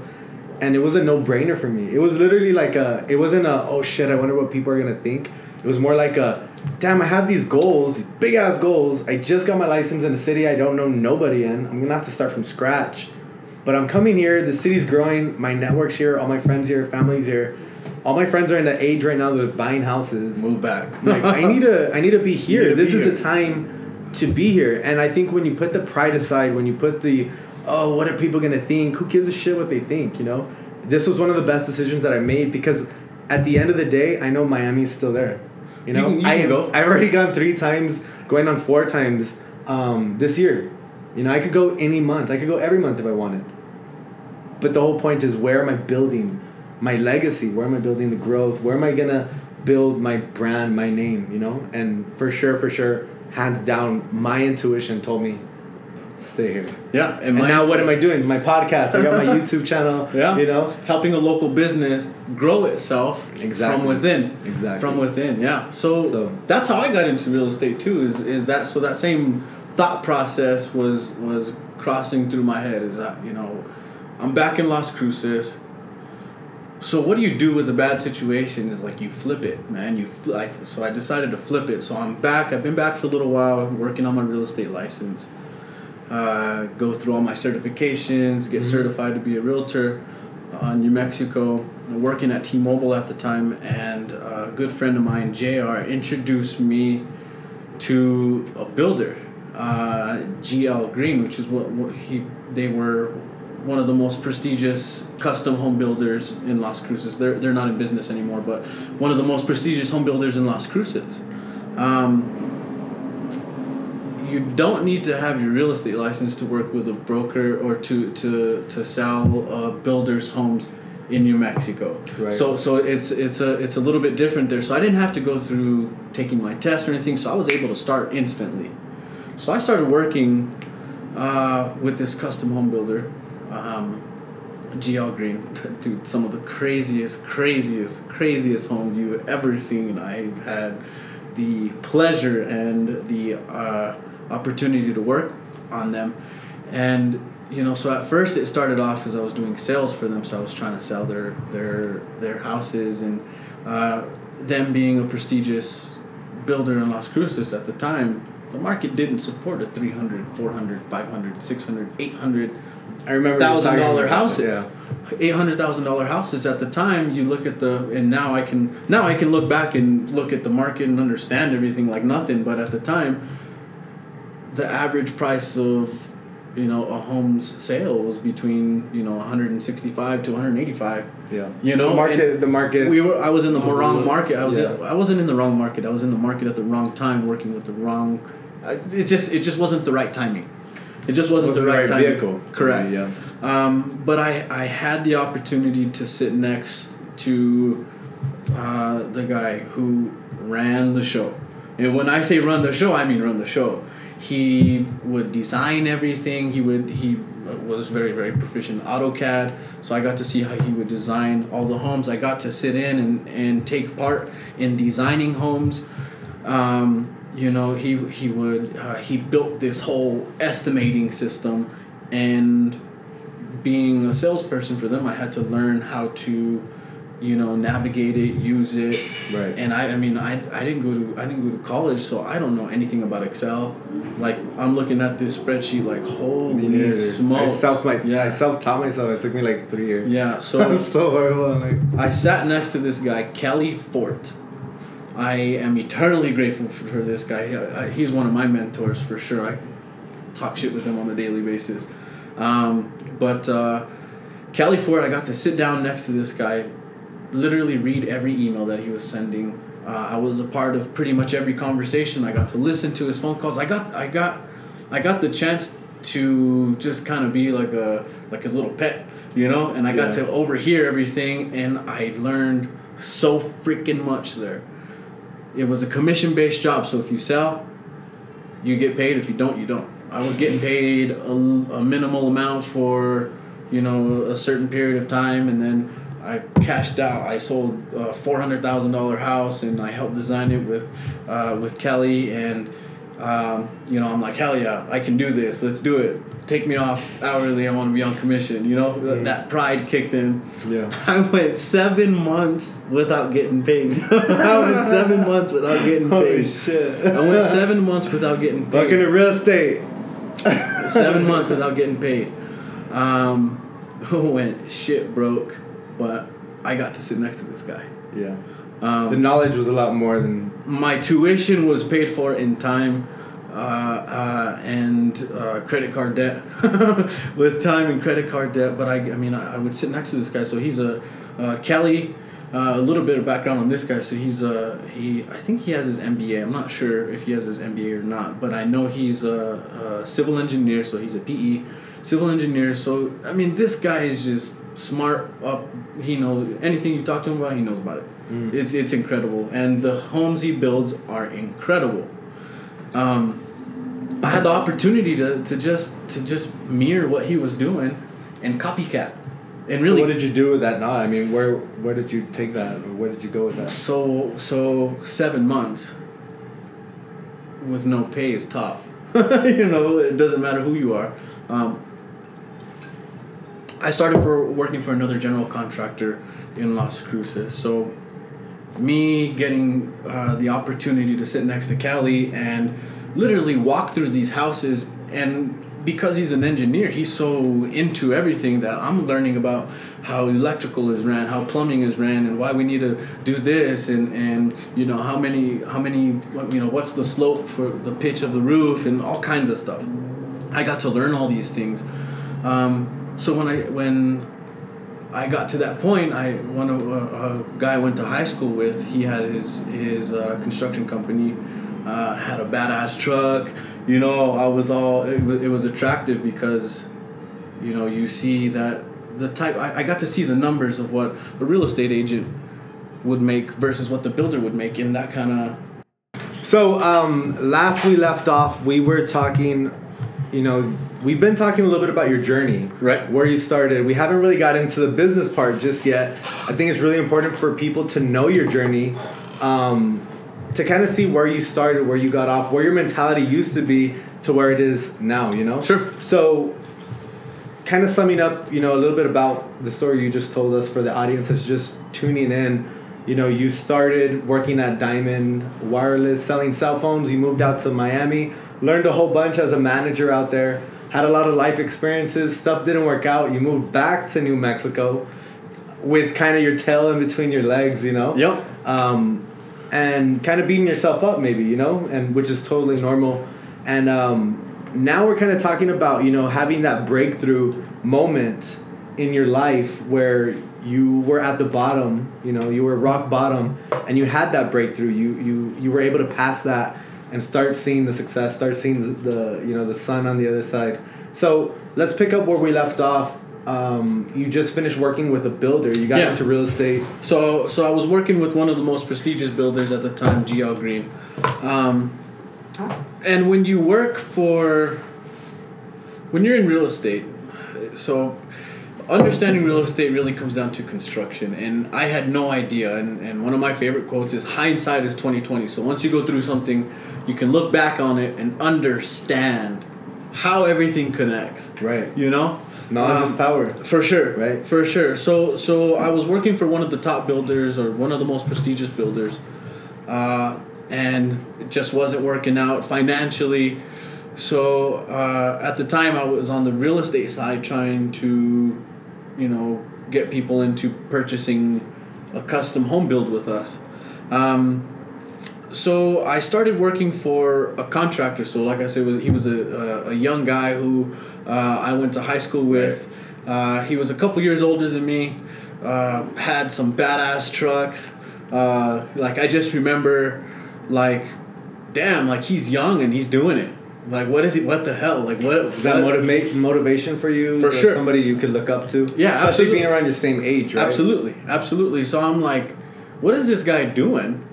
and it was a no brainer for me. It was literally like a, it wasn't a, oh shit, I wonder what people are gonna think. It was more like a, damn, I have these goals, big ass goals. I just got my license in a city I don't know nobody in. I'm gonna have to start from scratch. But I'm coming here, the city's growing, my network's here, all my friends here, family's here. All my friends are in the age right now that are buying houses move back like I need to I need to be here. to this be is here. the time to be here. And I think when you put the pride aside, when you put the oh, what are people gonna think? Who gives a shit what they think? You know, this was one of the best decisions that I made because at the end of the day, I know Miami's still there. You know, You you I can go. I've already gone three times, going on four times um, this year. You know, I could go any month. I could go every month if I wanted. But the whole point is where am I building my legacy? Where am I building the growth? Where am I gonna build my brand, my name, you know? And for sure, for sure, hands down, my intuition told me stay here. yeah and, And my- now what am I doing? My podcast. I got my YouTube channel. Yeah. You know? helping a local business grow itself Exactly. from within. Exactly. From within, yeah. So, So- that's how I got into real estate too. Is is that so that same thought process was was crossing through my head. Is that you know, I'm back in Las Cruces. So what do you do with a bad situation? Is like you flip it, man. You fl- like so I decided to flip it. So I'm back. I've been back for a little while, working on my real estate license. Uh, go through all my certifications, get certified to be a realtor uh, New Mexico, working at T-Mobile at the time, and a good friend of mine, Jr., introduced me to a builder, uh, GL Green, which is what, what he they were one of the most prestigious custom home builders in Las Cruces. They're they're not in business anymore, but one of the most prestigious home builders in Las Cruces. Um, you don't need to have your real estate license to work with a broker or to to to sell uh, builders homes in New Mexico. Right. So so it's it's a it's a little bit different there. So I didn't have to go through taking my test or anything. So I was able to start instantly. So I started working uh, with this custom home builder, um, GL Green. Dude, some of the craziest, craziest, craziest homes you've ever seen. I've had the pleasure and the uh, opportunity to work on them, and you know, so at first it started off as I was doing sales for them. So I was trying to sell their their their houses and uh, them being a prestigious builder in Las Cruces at the time. The market didn't support a 300, 400, 500, 600, 800 I remember thousand dollar houses. that, Eight hundred thousand dollar houses at the time. You look at the and now I can now I can look back and look at the market and understand everything like nothing. But at the time, the average price of you know a home's sale was between you know one hundred and sixty five to one hundred eighty five. Yeah. You know, the market. and The market. We were. I was in the was wrong little- market. I was. In. I wasn't in the wrong market. I was in the market at the wrong time, working with the wrong. It just. It just wasn't the right timing. It just wasn't, Wasn't the the right, right timing. vehicle. Correct. Yeah. Um, but I, I had the opportunity to sit next to uh, the guy who ran the show. And when I say run the show, I mean run the show. He would design everything. He would he was very very proficient in AutoCAD. So I got to see how he would design all the homes. I got to sit in and, and take part in designing homes. Um, you know, he he would uh, he built this whole estimating system, and being a salesperson for them, I had to learn how to, you know, navigate it, use it. Right. And I, I mean, I, I didn't go to I didn't go to college, so I don't know anything about Excel. Like I'm looking at this spreadsheet, like holy. I smokes. self my. Yeah. I self taught myself. It took me like three years. Yeah. so I'm So so horrible. I'm like. I sat next to this guy, Kelly Fort. I am eternally grateful for, for this guy. I- He's one of my mentors for sure. I talk shit with him on a daily basis. Um, but uh, Kelly Ford, I got to sit down next to this guy, literally read every email that he was sending. Uh, I was a part of pretty much every conversation. I got to listen to his phone calls. I got, I got, I got the chance to just kind of be like a like his little pet, you know. And I got Yeah. to overhear everything, and I learned so freaking much there. It was a commission based job, so if you sell, you get paid. If you don't, you don't. I was getting paid a, a minimal amount for, you know, a certain period of time, and then I cashed out. I sold a four hundred thousand dollar house, and I helped design it with, uh, with Kelly, and um, you know, I'm like, hell yeah, I can do this. Let's do it. Take me off hourly. I want to be on commission. You know, That- that pride kicked in. Yeah. I went seven months without getting paid. I went seven months without getting Holy paid. shit. I went seven months without getting paid. Fucking in real estate. seven months without getting paid. Um, went shit broke, but I got to sit next to this guy. Yeah. Um, The knowledge was a lot more than. my tuition was paid for in time uh, uh, and uh, credit card debt with time and credit card debt but i, I mean I, I would sit next to this guy so he's a uh, kelly uh, a little bit of background on this guy so he's a he i think he has his mba i'm not sure if he has his mba or not but i know he's a, a civil engineer so he's a pe civil engineer so i mean this guy is just smart up he knows anything you talk to him about he knows about it it's it's incredible, and the homes he builds are incredible. Um, I had the opportunity to, to just to just mirror what he was doing, and copycat, and So really. what did you do with that knowledge? I mean, where where did you take that? Or where did you go with that? so so seven months with no pay is tough. you know, it doesn't matter who you are. Um, I started for working for another general contractor in Las Cruces. So me getting uh, the opportunity to sit next to Kelly and literally walk through these houses and because he's an engineer he's so into everything that i'm learning about how electrical is ran how plumbing is ran and why we need to do this and, and you know how many how many you know what's the slope for the pitch of the roof and all kinds of stuff i got to learn all these things um, so when i when I got to that point. I one of uh, a guy I went to high school with. He had his his uh, construction company, uh, had a badass truck. You know, I was all it was, it was attractive because, you know, you see that the type I, I got to see the numbers of what a real estate agent would make versus what the builder would make in that kind of So um, last we left off, we were talking. You know, we've been talking a little bit about your journey, Right. Where you started. We haven't really got into the business part just yet. I think it's really important for people to know your journey, um, to kind of see where you started, where you got off, where your mentality used to be to where it is now. You know. Sure. So, kind of summing up, you know, a little bit about the story you just told us for the audience that's just tuning in. You know, you started working at Diamond Wireless, selling cell phones. You moved out to Miami, learned a whole bunch as a manager out there. Had a lot of life experiences. Stuff didn't work out. You moved back to New Mexico with kind of your tail in between your legs. You know. Yep. Um, and kind of beating yourself up, maybe you know, and which is totally normal. And um, now we're kind of talking about you know having that breakthrough moment in your life where you were at the bottom you know you were rock bottom and you had that breakthrough you you you were able to pass that and start seeing the success start seeing the, the you know the sun on the other side so let's pick up where we left off um, you just finished working with a builder you got Yeah. into real estate So, so I was working with one of the most prestigious builders at the time, GL Green, um, and when you work for, when you're in real estate, so understanding real estate really comes down to construction, and I had no idea. And, and one of my favorite quotes is "Hindsight is twenty twenty. So once you go through something, you can look back on it and understand how everything connects. right You know, knowledge Um, is power for sure, Right. For sure. So, so I was working for one of the top builders or one of the most prestigious builders, uh, and it just wasn't working out financially. So uh, at the time, I was on the real estate side trying to, you know, get people into purchasing a custom home build with us. Um, so I started working for a contractor. So like I said, was he was a, a, young guy who uh, I went to high school with. Uh, he was a couple years older than me. Uh, had some badass trucks. Uh, like I just remember, like, damn, like he's young and he's doing it. Like what is he? What the hell? Like what? Is that what- motivate motivation for you? For sure. Somebody you could look up to. Yeah, especially absolutely. being around your same age, right? Absolutely, absolutely. So I'm like, what is this guy doing?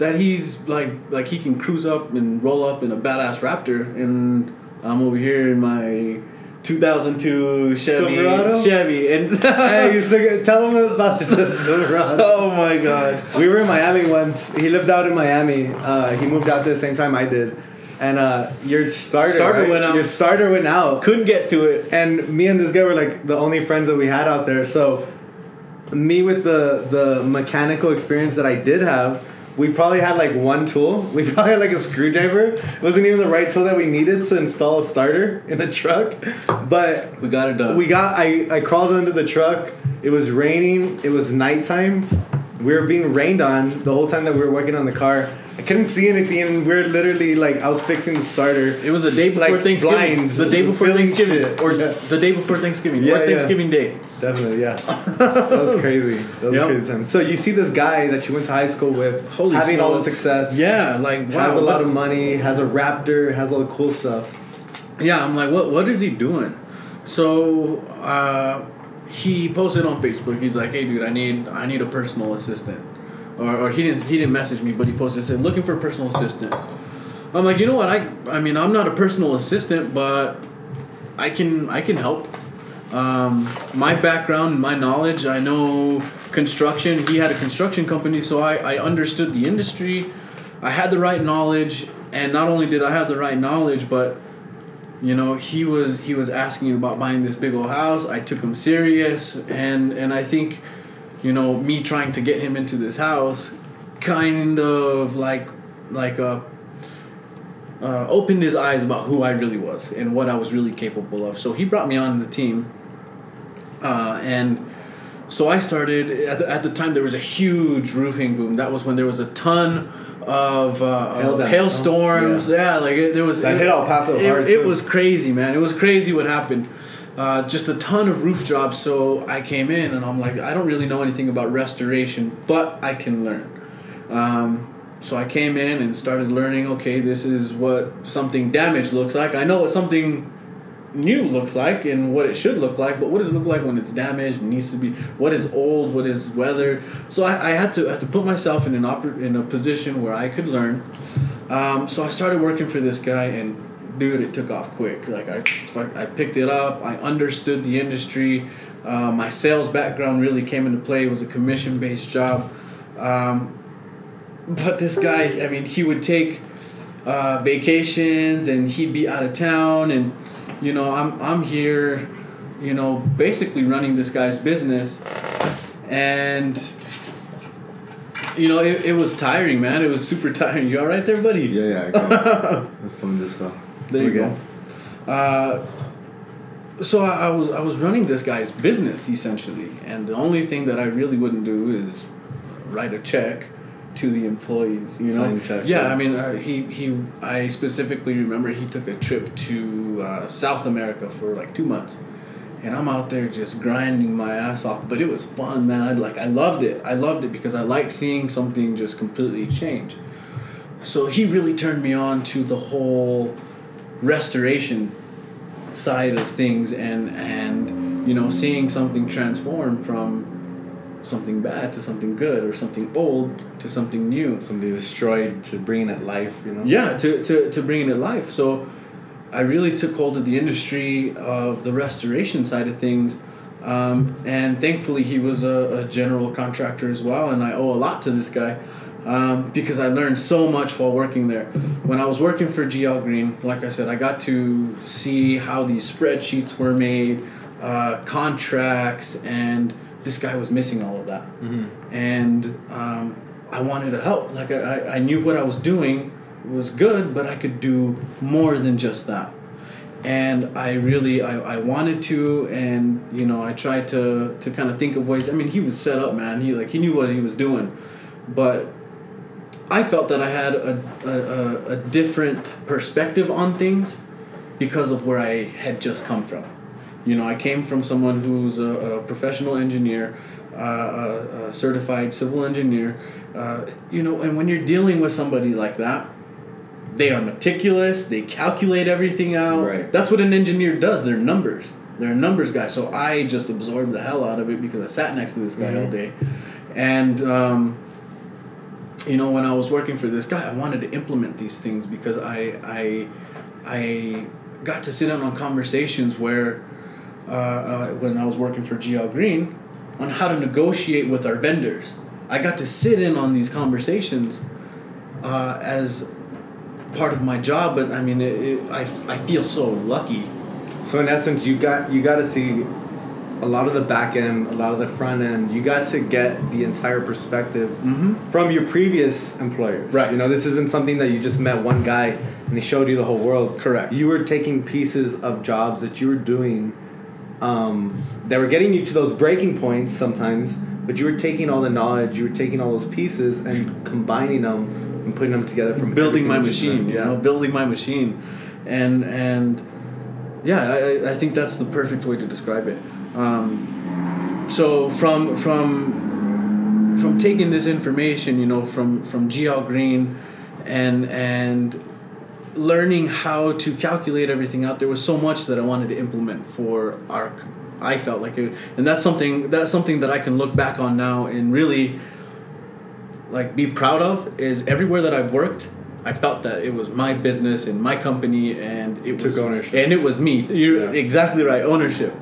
That he's like, like he can cruise up and roll up in a badass Raptor, and I'm over here in my 2002 Chevy, Silverado? Chevy, and hey, still, tell him about the Silverado. oh my god, We were in Miami once. He lived out in Miami. Uh, he moved out the same time I did. And uh, your starter, Starter right? went out. Your starter went out. couldn't get to it. And me and this guy were like the only friends that we had out there. So me with the the mechanical experience that I did have, we probably had like one tool. We probably had like a screwdriver. It wasn't even the right tool that we needed to install a starter in a truck. But We got it done. we got I, I crawled under the truck. It was raining. It was nighttime. We were being rained on the whole time that we were working on the car. I couldn't see anything and we are literally like I was fixing the starter. it was the day before like, Thanksgiving. blind, the day before Thanksgiving, shit. or Yeah. the day before Thanksgiving, Yeah, or yeah. Thanksgiving Day. Definitely, yeah. that was crazy. That was Yep. a crazy time. So you see this guy that you went to high school with, Holy having all the success. Yeah, like wow, has a lot of money, has a Raptor, has all the cool stuff. Yeah, I'm like, what? What is he doing? So uh, he posted on Facebook. He's like, hey, dude, I need I need a personal assistant. Or, or he didn't he didn't message me, but he posted and said looking for a personal assistant. I'm like, you know what? I I mean, I'm not a personal assistant, but I can I can help. Um, my background, my knowledge, I know construction. He had a construction company, so I, I understood the industry. I had the right knowledge, and not only did I have the right knowledge, but you know he was he was asking about buying this big old house. I took him serious, and and I think, you know, me trying to get him into this house, kind of like like uh, uh, opened his eyes about who I really was and what I was really capable of. So he brought me on the team, uh, and so I started at the, at the time there was a huge roofing boom. That was when there was a ton of, uh, Hail of down. hailstorms. yeah. like it, there was That it, hit El Paso It, hard, it too. was crazy, man. It was crazy what happened. Uh, just a ton of roof jobs. So I came in and I'm like, I don't really know anything about restoration, but I can learn. Um, so I came in and started learning. Okay, this is what something damaged looks like. I know what something new looks like and what it should look like, but what does it look like when it's damaged, needs to be, what is old, what is weathered. So I, I had to had to put myself in an oper- in a position where I could learn. Um, so I started working for this guy, and dude, it took off quick. Like I, I picked it up. I understood the industry. Uh, my sales background really came into play. It was a commission based job. Um, but this guy, I mean, he would take uh, vacations and he'd be out of town and you know I'm I'm here you know basically running this guy's business and you know it, it was tiring man it was super tiring you all right there buddy Yeah, yeah. I got the phone just fell. there you Okay. go uh, so I, I was I was running this guy's business essentially and the only thing that I really wouldn't do is write a check to the employees you know? Sign checks, yeah, yeah. I mean uh, he he I specifically remember he took a trip to uh, South America for like two months. And I'm out there just grinding my ass off but it was fun man. I like I loved it. I loved it because I like seeing something just completely change. So he really turned me on to the whole restoration side of things and and you know seeing something transform from something bad to something good or something old to something new. Something destroyed to bring it life, you know? yeah to, to, to bringing it life. So i really took hold of the industry of the restoration side of things um, and thankfully he was a, a general contractor as well and i owe a lot to this guy um, because i learned so much while working there. When i was working for gl green like i said i got to see how these spreadsheets were made uh, contracts and this guy was missing all of that and um, I wanted to help. Like I, I, knew what I was doing was good, but I could do more than just that. And I really I, I wanted to, and you know I tried to to kind of think of ways. I mean, he was set up, man. He like he knew what he was doing, but I felt that I had a, a, a different perspective on things because of where I had just come from. You know, I came from someone who's a, a professional engineer, uh, a, a certified civil engineer. Uh, you know, and when you're dealing with somebody like that, they are meticulous. They calculate everything out. Right. That's what an engineer does. They're numbers. They're a numbers guy. So I just absorbed the hell out of it because I sat next to this guy all day, and um, you know, when I was working for this guy, I wanted to implement these things because I I I got to sit in on conversations where uh, uh, when I was working for GL Green on how to negotiate with our vendors. I got to sit in on these conversations uh, as part of my job, but I mean, it, it, I, I feel so lucky. So in essence, you got you got to see a lot of the back end, a lot of the front end. You got to get the entire perspective from your previous employer. Right. You know, this isn't something that you just met one guy and he showed you the whole world. Correct. You were taking pieces of jobs that you were doing um, that were getting you to those breaking points sometimes, but you were taking all the knowledge, you were taking all those pieces and combining them and putting them together from building my everything that you machine, you know, building my machine, and and yeah, I, I think that's the perfect way to describe it. Um, so from from from taking this information, you know, from from GL Green, and and learning how to calculate everything out, there was so much that I wanted to implement for our. I felt like it, and that's something that's something that I can look back on now and really like be proud of is everywhere that I've worked, I felt that it was my business and my company and it Took was, ownership. and it was me. You're Yeah. Mm-hmm. exactly right. Ownership,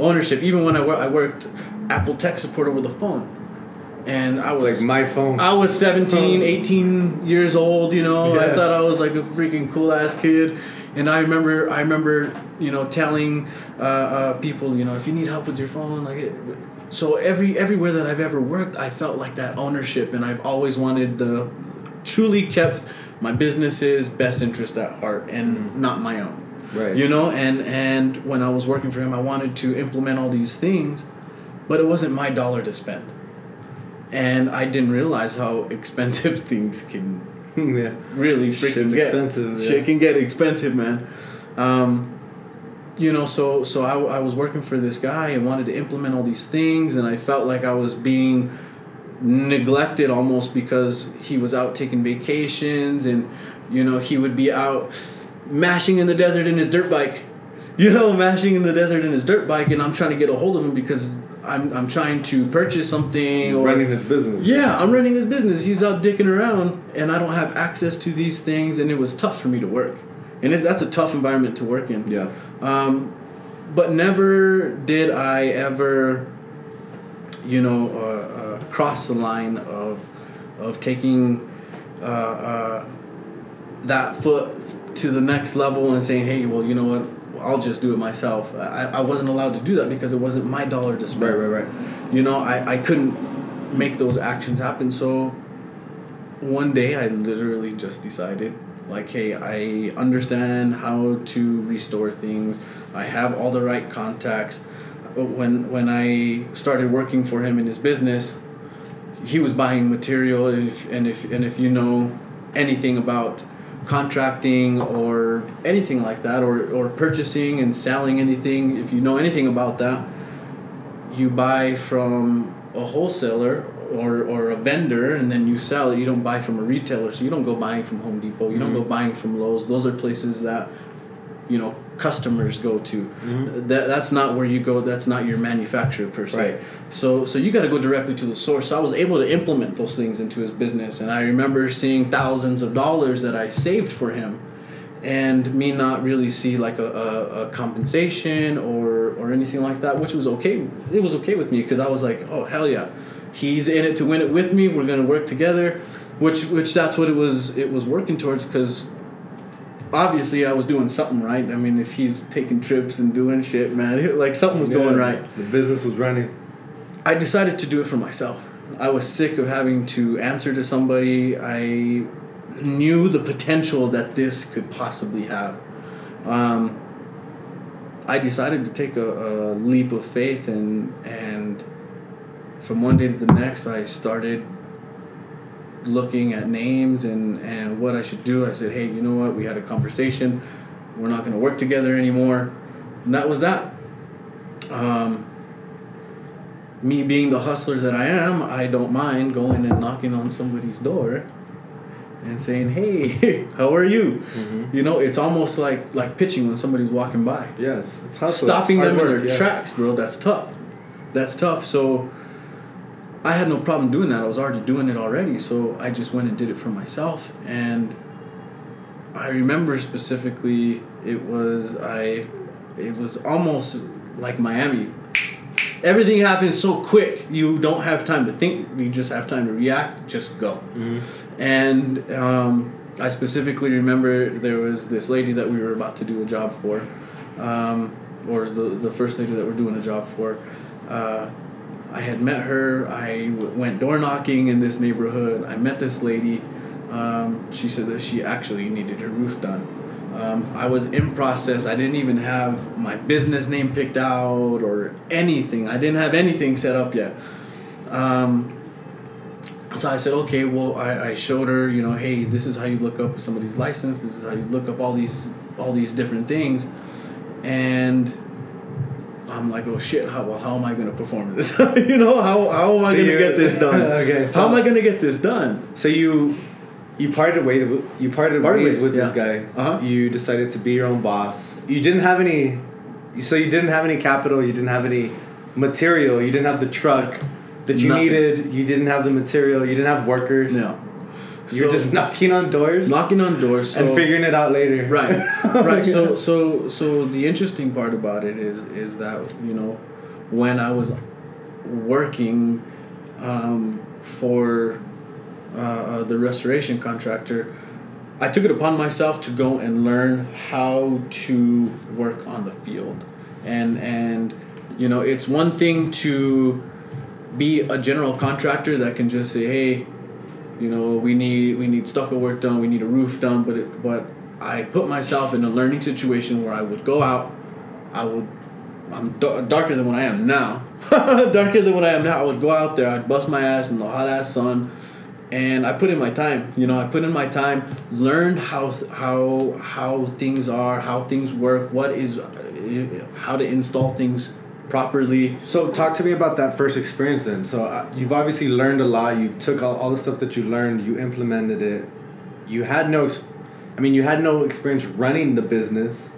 ownership. Even when I worked, I worked Apple tech support over the phone, and I was Like my phone. I was 17, 18 years old, you know. I thought I was like a freaking cool ass kid. And I remember, I remember, you know, telling uh, uh, people, you know, if you need help with your phone, like, it, so every everywhere that I've ever worked, I felt like that ownership, and I've always wanted the, truly kept my business's best interest at heart and not my own. Right. You know, and and when I was working for him, I wanted to implement all these things, but it wasn't my dollar to spend and I didn't realize how expensive things can yeah. really freaking Shit's get. expensive, Shit can get expensive, man. Um, you know, so so I, I was working for this guy and wanted to implement all these things, and I felt like I was being neglected almost because he was out taking vacations, and you know he would be out mashing in the desert in his dirt bike. you know, mashing in the desert in his dirt bike, and I'm trying to get a hold of him because I'm I'm trying to purchase something or running his business. yeah, I'm running his business. He's out dicking around, and I don't have access to these things, and it was tough for me to work, and it's, that's a tough environment to work in. Yeah. Um, but never did I ever, you know, uh, uh, cross the line of of taking uh, uh, that foot to the next level and saying, hey, well, you know what, I'll just do it myself. I, I wasn't allowed to do that because it wasn't my dollar to spend. Right, right, right. You know, I, I couldn't make those actions happen. So one day I literally just decided, like, hey, I understand how to restore things. I have all the right contacts. But when when I started working for him in his business, he was buying material, and if and if, and if you know anything about contracting or anything like that, or, or purchasing and selling anything, if you know anything about that, you buy from a wholesaler or, or a vendor and then you sell it. You don't buy from a retailer, so you don't go buying from Home Depot. You don't mm-hmm. go buying from Lowe's. Those are places that you know customers go to. Mm-hmm. That that's not where you go. That's not your manufacturer per se. Right. So so you got to go directly to the source. So I was able to implement those things into his business, and I remember seeing thousands of dollars that I saved for him, and me not really see like a, a, a compensation or or anything like that, which was okay. It was okay with me because I was like, oh hell yeah, he's in it to win it with me. We're gonna work together, which which that's what it was. It was working towards because obviously I was doing something right. I mean, if he's taking trips and doing shit, man, like something was going right. The business was running. I decided to do it for myself. I was sick of having to answer to somebody. I knew the potential that this could possibly have. Um, I decided to take a, a leap of faith and and from one day to the next I started looking at names and, and what I should do. I said, hey, you know what? We had a conversation. We're not going to work together anymore. And that was that. Um, me being the hustler that I am, I don't mind going and knocking on somebody's door and saying, "Hey, how are you?" You know, it's almost like like pitching when somebody's walking by. Yes, it's hustle. Stopping It's them hard in their yeah. tracks, bro. That's tough. That's tough. So I had no problem doing that. I was already doing it already. So I just went and did it for myself. And I remember specifically, it was I. It was almost like Miami. Everything happens so quick. You don't have time to think. You just have time to react. Just go. And um, I specifically remember there was this lady that we were about to do a job for, um, or the, the first lady that we're doing a job for. Uh, I had met her. I w- went door knocking in this neighborhood. I met this lady. Um, she said that she actually needed her roof done. Um, I was in process. I didn't even have my business name picked out or anything. I didn't have anything set up yet. Um, so I said, okay, well, I, I showed her, you know, hey, this is how you look up somebody's license. This is how you look up all these all these different things, and I'm like, oh shit, how well, how am I gonna perform this? you know, how how am I So gonna get this done? Okay, so- how am I gonna get this done? So you you parted ways you parted, Parted ways ways, with this guy. Uh-huh. You decided to be your own boss. You didn't have any so you didn't have any capital, you didn't have any material, you didn't have the truck that you Nothing. needed, you didn't have the material, you didn't have workers. No, You're So, just knocking on doors? knocking on doors so, and figuring it out later. right right. So so so the interesting part about it is is that you know when i was working um, for uh, uh, the restoration contractor i took it upon myself to go and learn how to work on the field. And and you know it's one thing to be a general contractor that can just say hey you know we need we need stucco work done we need a roof done but it, but i put myself in a learning situation where i would go out i would i'm da- darker than what i am now darker than what i am now. I would go out there i'd bust my ass in the hot ass sun and i put in my time you know i put in my time learned how how how things are how things work what is how to install things properly So talk to me about that first experience then. So uh, you've obviously learned a lot. You took all, all the stuff that you learned, you implemented it. You had no, ex- I mean, you had no experience running the business.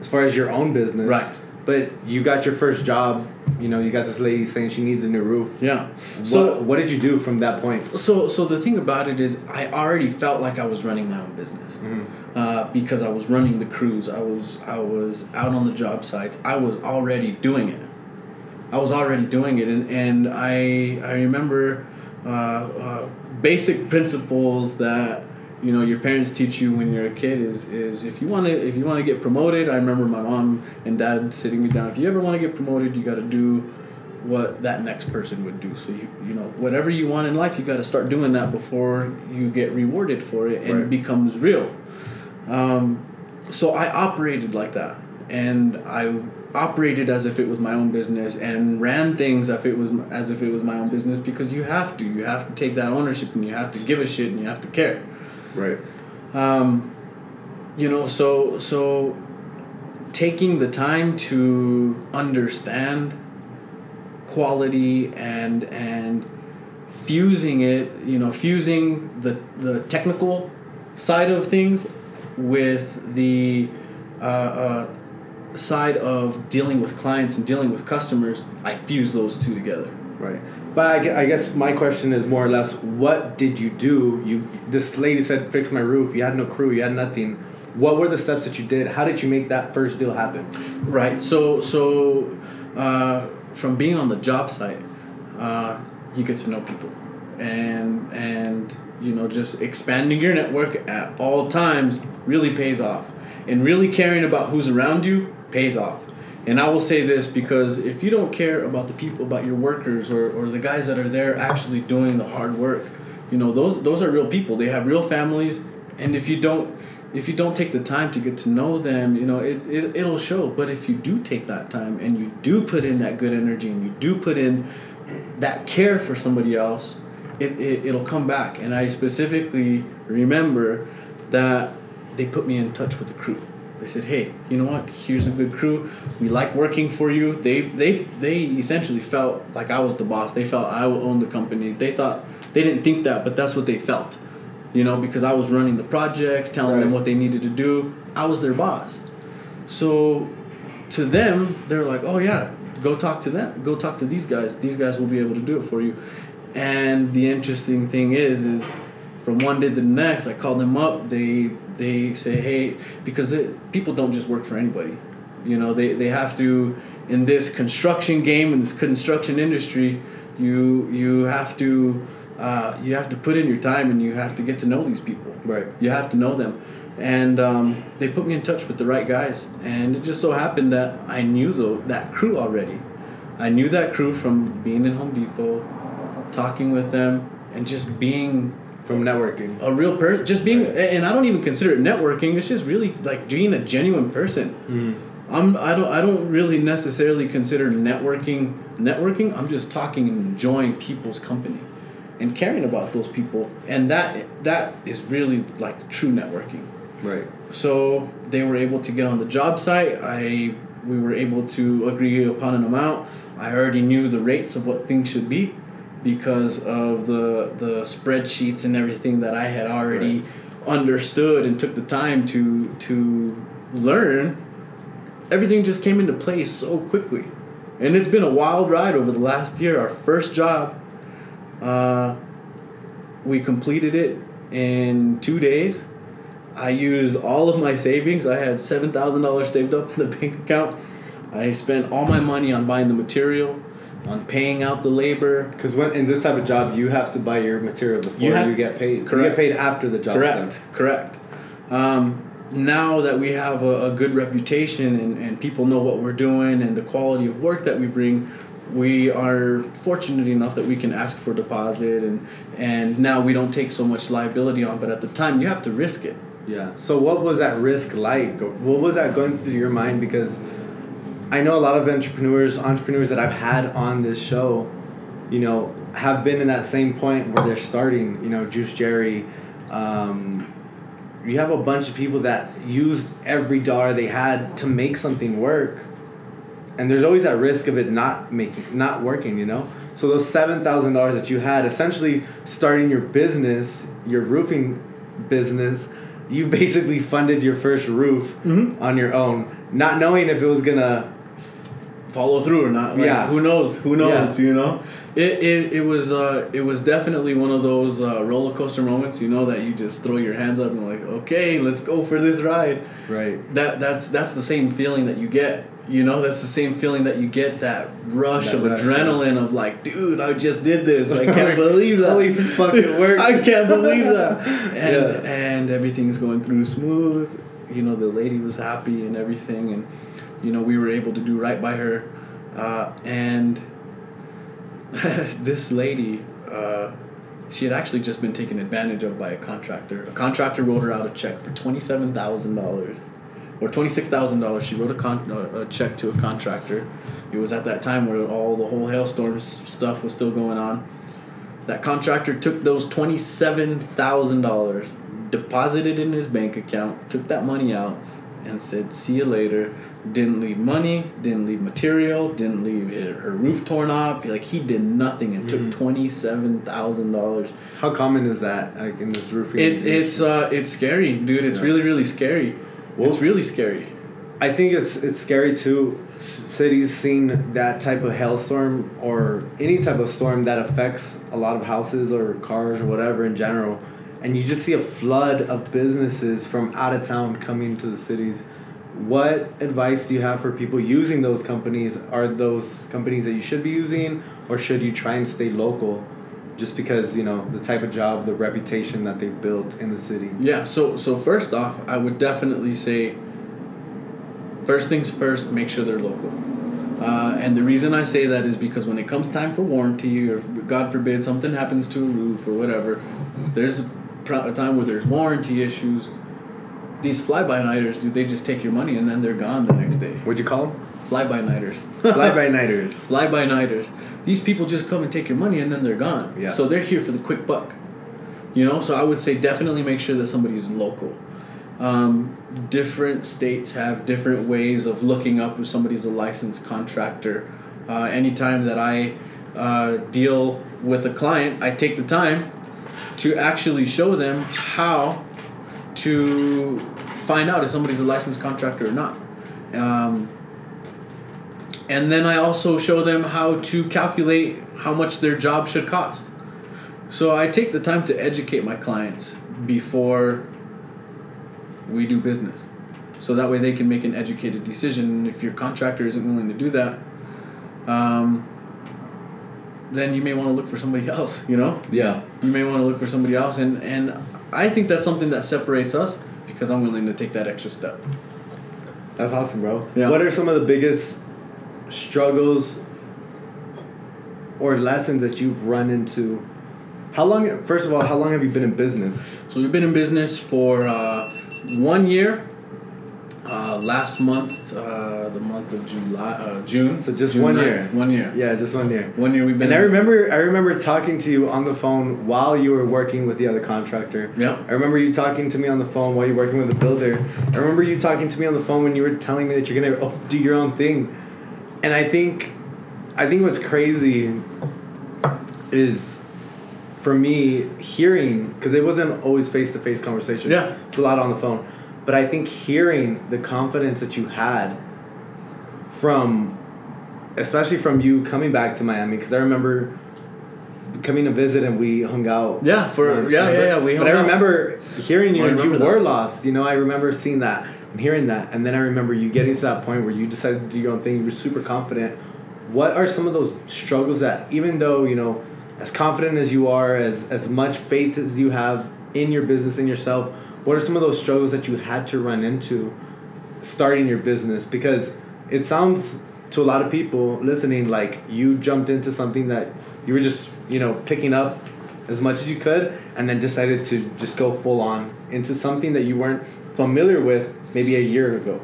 as far as your own business. Right. But you got your first job. You know, you got this lady saying she needs a new roof. Yeah. So So what, what did you do from that point? so so the thing about it is I already felt like I was running my own business uh, because I was running the crews. I was I was out on the job sites. I was already doing it. I was already doing it, and, and I I remember uh, uh, basic principles that you know your parents teach you when you're a kid is is if you want to if you want to get promoted. I remember my mom and dad sitting me down. If you ever want to get promoted, you got to do what that next person would do. So you you know whatever you want in life, you got to start doing that before you get rewarded for it and Right. it becomes real. Um, so I operated like that, and I operated as if it was my own business and ran things as if it was as if it was my own business because you have to you have to take that ownership and you have to give a shit and you have to care. Right. Um, you know, so so taking the time to understand quality and and fusing it, you know, fusing the the technical side of things with the uh, uh, side of dealing with clients and dealing with customers. I fuse those two together. Right. But I, I guess my question is more or less, what did you do? You this lady said, "Fix my roof." You had no crew. You had nothing. What were the steps that you did? How did you make that first deal happen? Right. So so uh, from being on the job site, uh, you get to know people, and and you know just expanding your network at all times really pays off, and really caring about who's around you pays off. And I will say this because if you don't care about the people, about your workers or, or the guys that are there actually doing the hard work, you know those those are real people. They have real families, and if you don't if you don't take the time to get to know them, you know it, it it'll show. But if you do take that time and you do put in that good energy and you do put in that care for somebody else, it, it it'll come back. And I specifically remember that they put me in touch with the crew. They said, "Hey, you know what? Here's a good crew. We like working for you." They they they essentially felt like I was the boss. They felt I owned the company. They thought they didn't think that, but that's what they felt. You know, because I was running the projects, telling them what they needed to do. I was their boss. So to them, they're like, "Oh yeah, go talk to them. Go talk to these guys. These guys will be able to do it for you." And the interesting thing is, is from one day to the next, I called them up. They they say, "Hey," because it, people don't just work for anybody. You know, they they have to in this construction game in this construction industry. You you have to uh, you have to put in your time and you have to get to know these people. Right. You have to know them. And um, they put me in touch with the right guys. And it just so happened that I knew though that crew already. I knew that crew from being in Home Depot, talking with them, and just being From networking. a real person. Just being, and I don't even consider it networking. It's just really like being a genuine person. Hmm. I'm. I don't. I don't really necessarily consider networking networking. I'm just talking and enjoying people's company, and caring about those people, and that that is really like true networking. Right. So they were able to get on the job site. I we were able to agree upon an amount. I already knew the rates of what things should be because of the the spreadsheets and everything that I had already understood and took the time to to learn. Everything just came into place so quickly. And it's been a wild ride over the last year. Our first job, uh, we completed it in two days. I used all of my savings. I had seven thousand dollars saved up in the bank account. I spent all my money on buying the material, on paying out the labor. Because when in this type of job, you have to buy your material before You you, get paid. You Correct. get paid after the job. correct, correct. Um, now that we have a, a good reputation and, and people know what we're doing and the quality of work that we bring, we are fortunate enough that we can ask for deposit and and now we don't take so much liability on. But at the time, you have to risk it. Yeah. So what was that risk like? What was that going through your mind? Because I know a lot of entrepreneurs, entrepreneurs that I've had on this show, you know, have been in that same point where they're starting. You know, Juice Jerry. Um, you have a bunch of people that used every dollar they had to make something work, and there's always that risk of it not making, not working. You know. So those seven thousand dollars that you had, essentially starting your business, your roofing business, you basically funded your first roof Mhm. on your own. not knowing if it was gonna. Follow through or not. Like, Yeah. Who knows? Who knows? Yeah. You know. It, it, it was uh, it was definitely one of those uh, roller coaster moments, you know, that you just throw your hands up and like, okay, let's go for this ride. Right. That that's that's the same feeling that you get. You know, that's the same feeling that you get that rush That of rush, adrenaline of like, dude, I just did this. I can't believe that. Holy fucking work. I can't believe that. And Yeah. and everything's going through smooth. You know, the lady was happy and everything, and you know we were able to do right by her. Uh, and this lady, uh, she had actually just been taken advantage of by a contractor. A contractor wrote her out a check for twenty seven thousand dollars, or twenty six thousand dollars. She wrote a con- a check to a contractor. It was at that time where all the whole hailstorm stuff was still going on. That contractor took those twenty seven thousand dollars, deposited in his bank account, took that money out, and said, "See you later." Didn't leave money, didn't leave material, didn't leave her, her roof torn off. Like he did nothing and took twenty seven thousand dollars. How common is that, like in this roofing? It, it's uh it's scary, dude. It's Yeah. really really scary. Well- it's really scary. I think it's it's scary too. s- Cities seeing that type of hailstorm or any type of storm that affects a lot of houses or cars or whatever in general, and you just see a flood of businesses from out of town coming to the cities. What advice do you have for people using those companies? Are those companies that you should be using, or should you try and stay local, just because you know the type of job, the reputation that they've built in the city? Yeah. So so first off, I would definitely say. First things first, make sure they're local. Uh, and the reason I say that is because when it comes time for warranty, or God forbid something happens to a roof or whatever, there's a, time where there's warranty issues. These fly by nighters, dude, they just take your money and then they're gone the next day. What'd you call them? Fly by nighters. Fly by nighters. fly by nighters. These people just come and take your money and then they're gone. Yeah. So they're here for the quick buck. You know, so I would say definitely make sure that somebody is local. Um, different states have different ways of looking up if somebody's a licensed contractor. Uh, anytime that I uh, deal with a client, I take the time to actually show them how to find out if somebody's a licensed contractor or not. Um, and then I also show them how to calculate how much their job should cost. So I take the time to educate my clients before we do business. So that way they can make an educated decision. If your contractor isn't willing to do that, um, then you may want to look for somebody else, you know? Yeah. You may want to look for somebody else. And, and I think that's something that separates us because I'm willing to take that extra step. That's awesome, bro. Yeah. What are some of the biggest struggles or lessons that you've run into? How long? First of all, how long have you been in business? So we've been in business for uh, one year. Uh, last month, uh, the month of July, uh, June. So just June one 9th. year. One year. Yeah, just one year. One year we've been. And I remember, I remember talking to you on the phone while you were working with the other contractor. Yeah. I remember you talking to me on the phone while you were working with the builder. I remember you talking to me on the phone when you were telling me that you're gonna oh, do your own thing, and I think, I think what's crazy is, for me hearing because it wasn't always face to face conversation. Yeah. it's a lot on the phone, but I think hearing the confidence that you had from especially from you coming back to Miami because I remember coming to visit and we hung out. Yeah, for- once, yeah, remember? yeah, yeah, we But I out. remember hearing you I and you remember were that. lost. You know, I remember seeing that and hearing that, and then I remember you getting to that point where you decided to do your own thing. You were super confident. What are some of those struggles that, even though you know, as confident as you are, as as much faith as you have in your business in yourself, what are some of those struggles that you had to run into starting your business because it sounds to a lot of people listening like you jumped into something that you were just you know picking up as much as you could and then decided to just go full on into something that you weren't familiar with maybe a year ago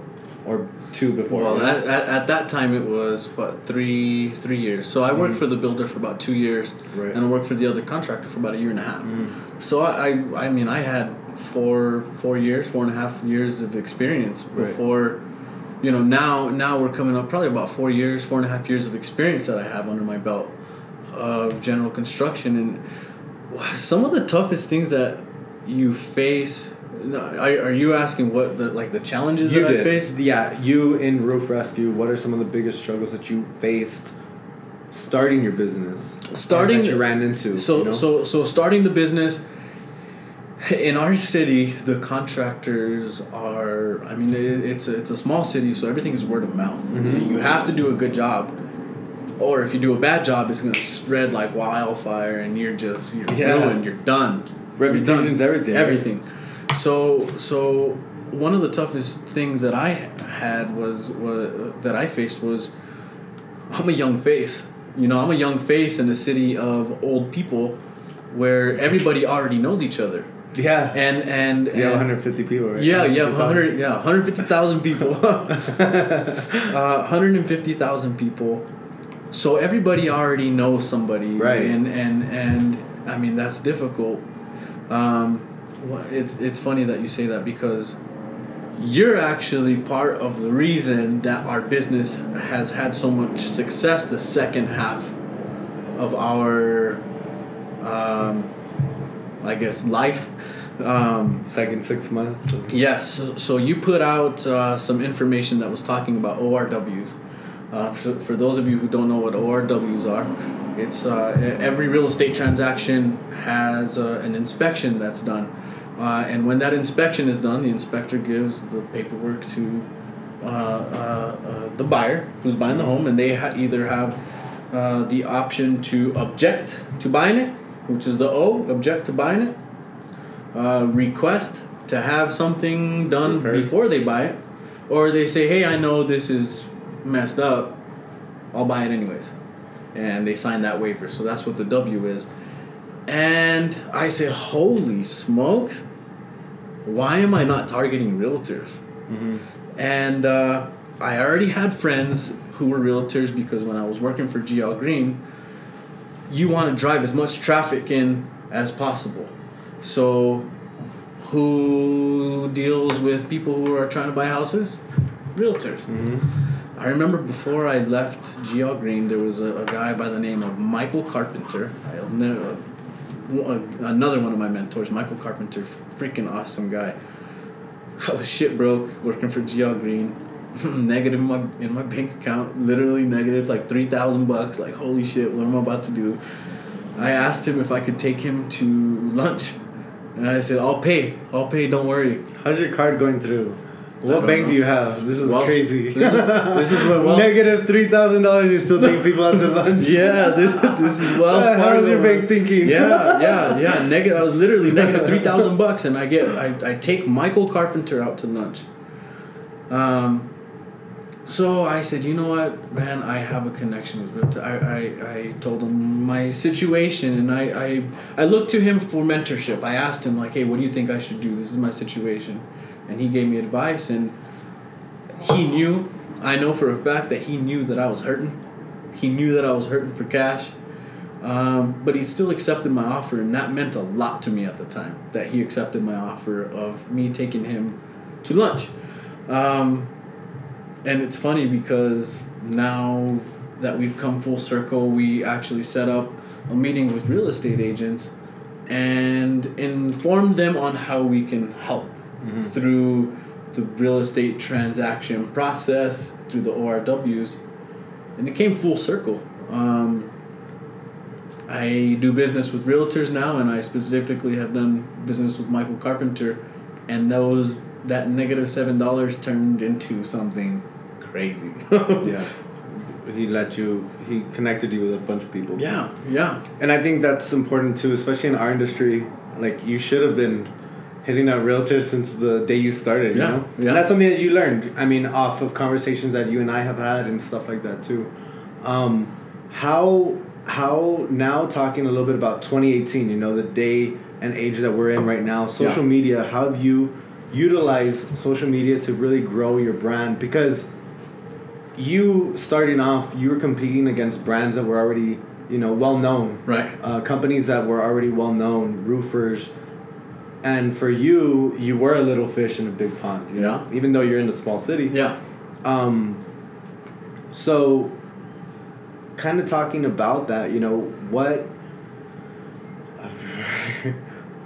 or two before Well, at, at, at that time it was what three three years. So I worked for the builder for about two years, Mm-hmm. Right. and I worked for the other contractor for about a year and a half. Mm. So I, I I mean I had four four years four and a half years of experience Right. before, you know now now we're coming up probably about four years four and a half years of experience that I have under my belt of general construction and some of the toughest things that you face are, are you asking what the like the challenges You that I did. faced? Yeah, you in roof rescue. What are some of the biggest struggles that you faced starting your business? Starting- that you ran into. So you know? so so starting the business in our city, the contractors are. I mean, it, it's a, it's a small city, so everything is word of mouth. So Mm-hmm. you have to do a good job, or if you do a bad job, it's gonna spread like wildfire, and you're just you're Yeah. ruined. You're done. You're done. reputation's everything. right? Everything. So so one of the toughest things that I had was, was that I faced was I'm a young face. You know, I'm a young face in a city of old people where everybody already knows each other. Yeah. And and, So you have and 150 people, right? yeah, you have 150,000. 100 yeah, 150,000 people. uh, 150,000 people. So everybody already knows somebody. Right. And and and I mean that's difficult. Um it's it's funny that you say that because you're actually part of the reason that our business has had so much success the second half of our um I guess life. Um Second six months. Yes. So, so you put out uh, some information that was talking about ORWs. Uh, for, for those of you who don't know what ORWs are, it's uh, every real estate transaction has uh, an inspection that's done. Uh, and when that inspection is done, the inspector gives the paperwork to uh, uh, uh, the buyer who's buying the home, and they ha- either have uh, the option to object to buying it, which is the O, object to buying it, uh, request to have something done Repaired. before they buy it, or they say, "Hey, I know this is messed up. I'll buy it anyways," and they sign that waiver. So that's what the W is. And I said, "Holy smokes! Why am I not targeting realtors?" And uh, I already had friends who were realtors because when I was working for GL Green, you want to drive as much traffic in as possible. So, who deals with people who are trying to buy houses? Realtors. Mm-hmm. I remember before I left GL Green, there was a, a guy by the name of Michael Carpenter. I'll never, uh, uh, another one of my mentors, Michael Carpenter, freaking awesome guy. I was shit broke working for GL Green. negative in my in my bank account, literally negative like three thousand bucks. Like holy shit, what am I about to do? I asked him if I could take him to lunch, and I said I'll pay, I'll pay, don't worry. How's your card going through? What bank know. do you have? This is Wells- crazy. This is, this is what Wells. Negative three thousand dollars. You're still taking people out to lunch. yeah, this this is Wells Fargo. How's your bank thinking? yeah, yeah, yeah. Negative. I was literally negative three thousand bucks, and I get I, I take Michael Carpenter out to lunch. Um, so I said, you know what, man, I have a connection with Realtor. I, I, I told him my situation, and I, I I looked to him for mentorship. I asked him like, hey, what do you think I should do? This is my situation, and he gave me advice, and he knew. I know for a fact that he knew that I was hurting. He knew that I was hurting for cash. Um, but he still accepted my offer, and that meant a lot to me at the time. That he accepted my offer of me taking him to lunch. Um, and it's funny because now that we've come full circle, we actually set up a meeting with real estate agents and informed them on how we can help through the real estate transaction process, through the ORWs. And it came full circle. Um, I do business with realtors now, and I specifically have done business with Michael Carpenter, and those that negative seven dollars turned into something crazy. Yeah. He let you. He connected you with a bunch of people. yeah, yeah, And I think that's important too, especially in our industry. Like you should have been hitting out realtors since the day you started. You Yeah, know. yeah. And that's something that you learned. I mean, off of conversations that you and I have had and stuff like that too. Um, how how now talking a little bit about 2018. You know, the day and age that we're in right now. Social Yeah. media. How have you utilized social media to really grow your brand? Because you starting off, you were competing against brands that were already, you know, well known. right. Uh, companies that were already well known, roofers. And for you, you were a little fish in a big pond. You know? Yeah. Even though you're in a small city. Yeah, Um, so, kind of talking about that, you know, what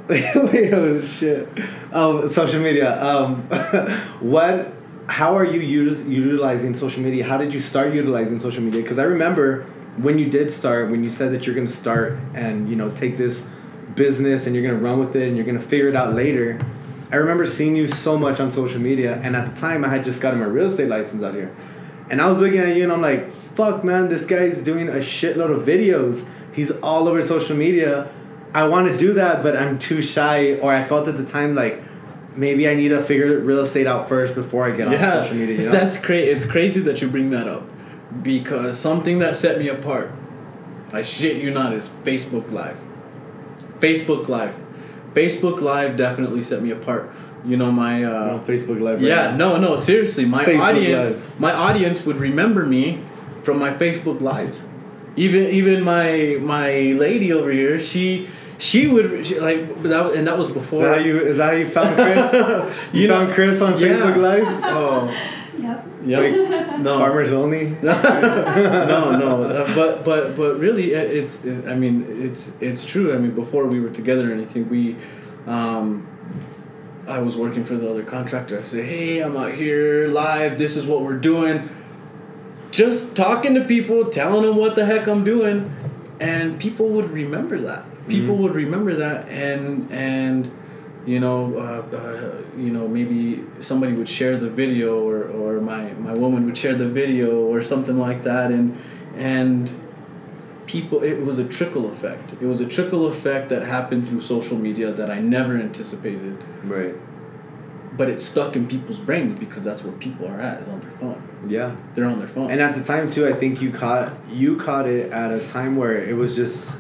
Wait, oh shit. Um, social media. Um, what? How are you util- utilizing social media? How did you start utilizing social media? Because I remember when you did start, when you said that you're gonna start and you know take this business and you're gonna run with it and you're gonna figure it out later. I remember seeing you so much on social media, and at the time I had just gotten my real estate license out here, and I was looking at you and I'm like, "Fuck, man, this guy's doing a shitload of videos. He's all over social media." I want to do that, but I'm too shy, or I felt at the time like maybe I need to figure real estate out first before I get on social media. You know? That's crazy. It's crazy that you bring that up because something that set me apart, I shit you not, is Facebook Live. Facebook Live. Facebook Live definitely set me apart. You know my uh, Facebook Live. Right yeah, now. no, no, seriously, my Facebook audience, Live. my audience would remember me from my Facebook lives. Even even my my lady over here, she she would she, like that, and that was Is before. that how you? Is that how you found Chris? you, You know- found Chris on Yeah. Facebook Live. oh, Yep. yeah, no, Farmers only. no, no. Uh, but but but really, it's. It, I mean, it's it's true. I mean, before we were together or anything, we, um, I was working for the other contractor. I said, "Hey, I'm out here live. This is what we're doing." Just talking to people, telling them what the heck I'm doing, and people would remember that. People would remember that, and and you know, uh, uh, you know, maybe somebody would share the video, or, or my, my woman would share the video, or something like that, and and people, it was a trickle effect. It was a trickle effect that happened through social media that I never anticipated, Right. but it stuck in people's brains because that's where people are at is on their phone. Yeah. They're on their phone. And at the time too, I think you caught you caught it at a time where it was just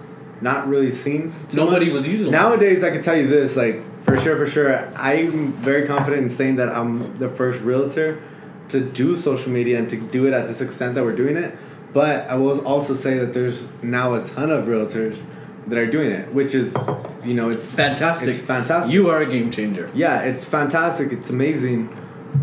not really seen. Nobody much. was using it. Nowadays, I can tell you this, like for sure, for sure. I'm very confident in saying that I'm the first realtor to do social media and to do it at this extent that we're doing it. But I will also say that there's now a ton of realtors that are doing it, which is, you know, it's fantastic. It's fantastic. You are a game changer. Yeah, it's fantastic. It's amazing.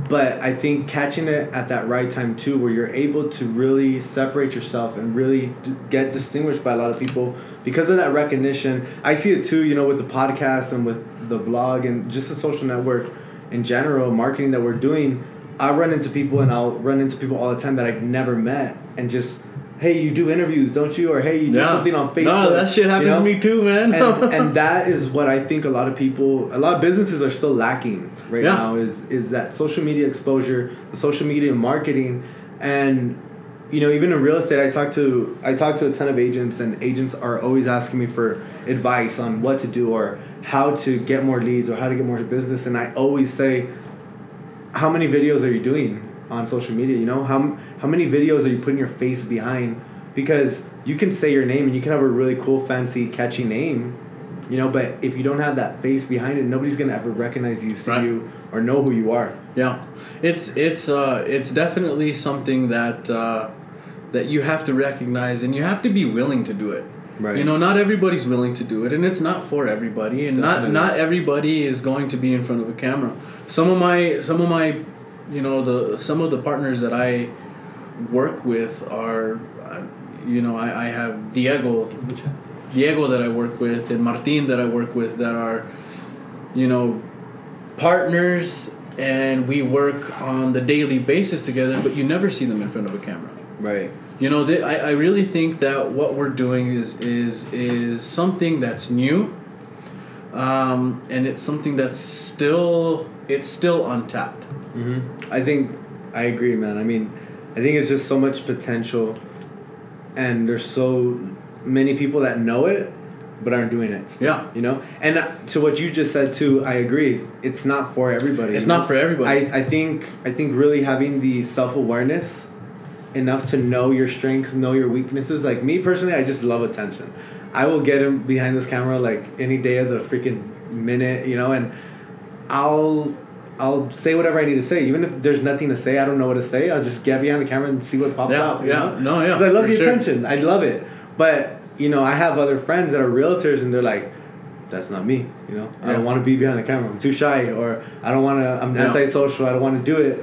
But I think catching it at that right time too, where you're able to really separate yourself and really d- get distinguished by a lot of people because of that recognition. I see it too, you know, with the podcast and with the vlog and just the social network in general, marketing that we're doing. I run into people and I'll run into people all the time that I've never met and just, hey, you do interviews, don't you? Or hey, you do something on Facebook. No, that shit happens you know? to me too, man. and, and that is what I think a lot of people, a lot of businesses are still lacking right Yeah. now is is that social media exposure, the social media marketing, and you know even in real estate, I talk to I talk to a ton of agents, and agents are always asking me for advice on what to do or how to get more leads or how to get more business, and I always say, how many videos are you doing on social media? You know how how many videos are you putting your face behind? Because you can say your name and you can have a really cool, fancy, catchy name, you know. But if you don't have that face behind it, nobody's gonna ever recognize you, see Right. you, or know who you are. Yeah, it's it's uh it's definitely something that uh, that you have to recognize and you have to be willing to do it. Right. You know, not everybody's willing to do it, and it's not for everybody, and Definitely. not not everybody is going to be in front of a camera. Some of my some of my, you know, the some of the partners that I work with are, uh, you know, I, I have Diego, Diego that I work with, and Martin that I work with that are, you know, partners and we work on the daily basis together, but you never see them in front of a camera. Right. You know, th- I, I really think that what we're doing is is is something that's new, um, and it's something that's still it's still untapped. Mm-hmm. I think I agree, man. I mean, I think it's just so much potential, and there's so many people that know it, but aren't doing it. Still, Yeah. You know, and to what you just said too, I agree. It's not for everybody. It's not for everybody. I, I think I think really having the self awareness enough to know your strengths, know your weaknesses. Like me personally, I just love attention. I will get him behind this camera like any day of the freaking minute, you know, and I'll I'll say whatever I need to say, even if there's nothing to say. I don't know what to say. I'll just get behind the camera and see what pops Yeah, out. yeah. know? No, yeah, Because I love the sure. attention. I love it. But you know, I have other friends that are realtors, and they're like, "That's not me." You know, I don't want to be behind the camera. I'm too shy, or I don't want to. I'm Yeah. antisocial. I don't want to do it.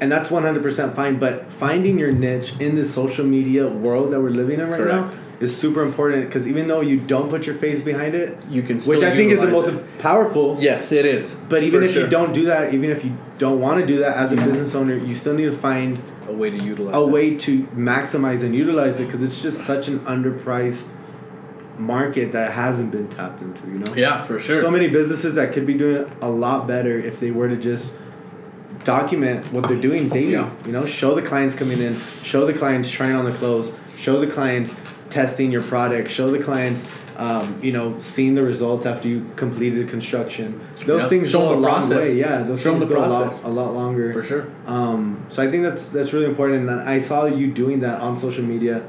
And that's 100% fine. But finding your niche in this social media world that we're living in right Correct. now is super important because even though you don't put your face behind it, You can still which I think is the most it. powerful. Yes, it is. But even if sure. you don't do that, even if you don't want to do that as a business owner, you still need to find a way to utilize a it. way to maximize and utilize it because it's just such an underpriced market that hasn't been tapped into. You know. Yeah, for sure. So many businesses that could be doing a lot better if they were to just document what they're doing daily. Yeah. You know, show the clients coming in, show the clients trying on the clothes, show the clients testing your product, show the clients, um, you know, seeing the results after you completed construction. Those Yeah. things Show go them a the long process. way. Yeah, those Show things the go a lot, a lot longer. for sure. Um, so I think that's that's really important, and I saw you doing that on social media,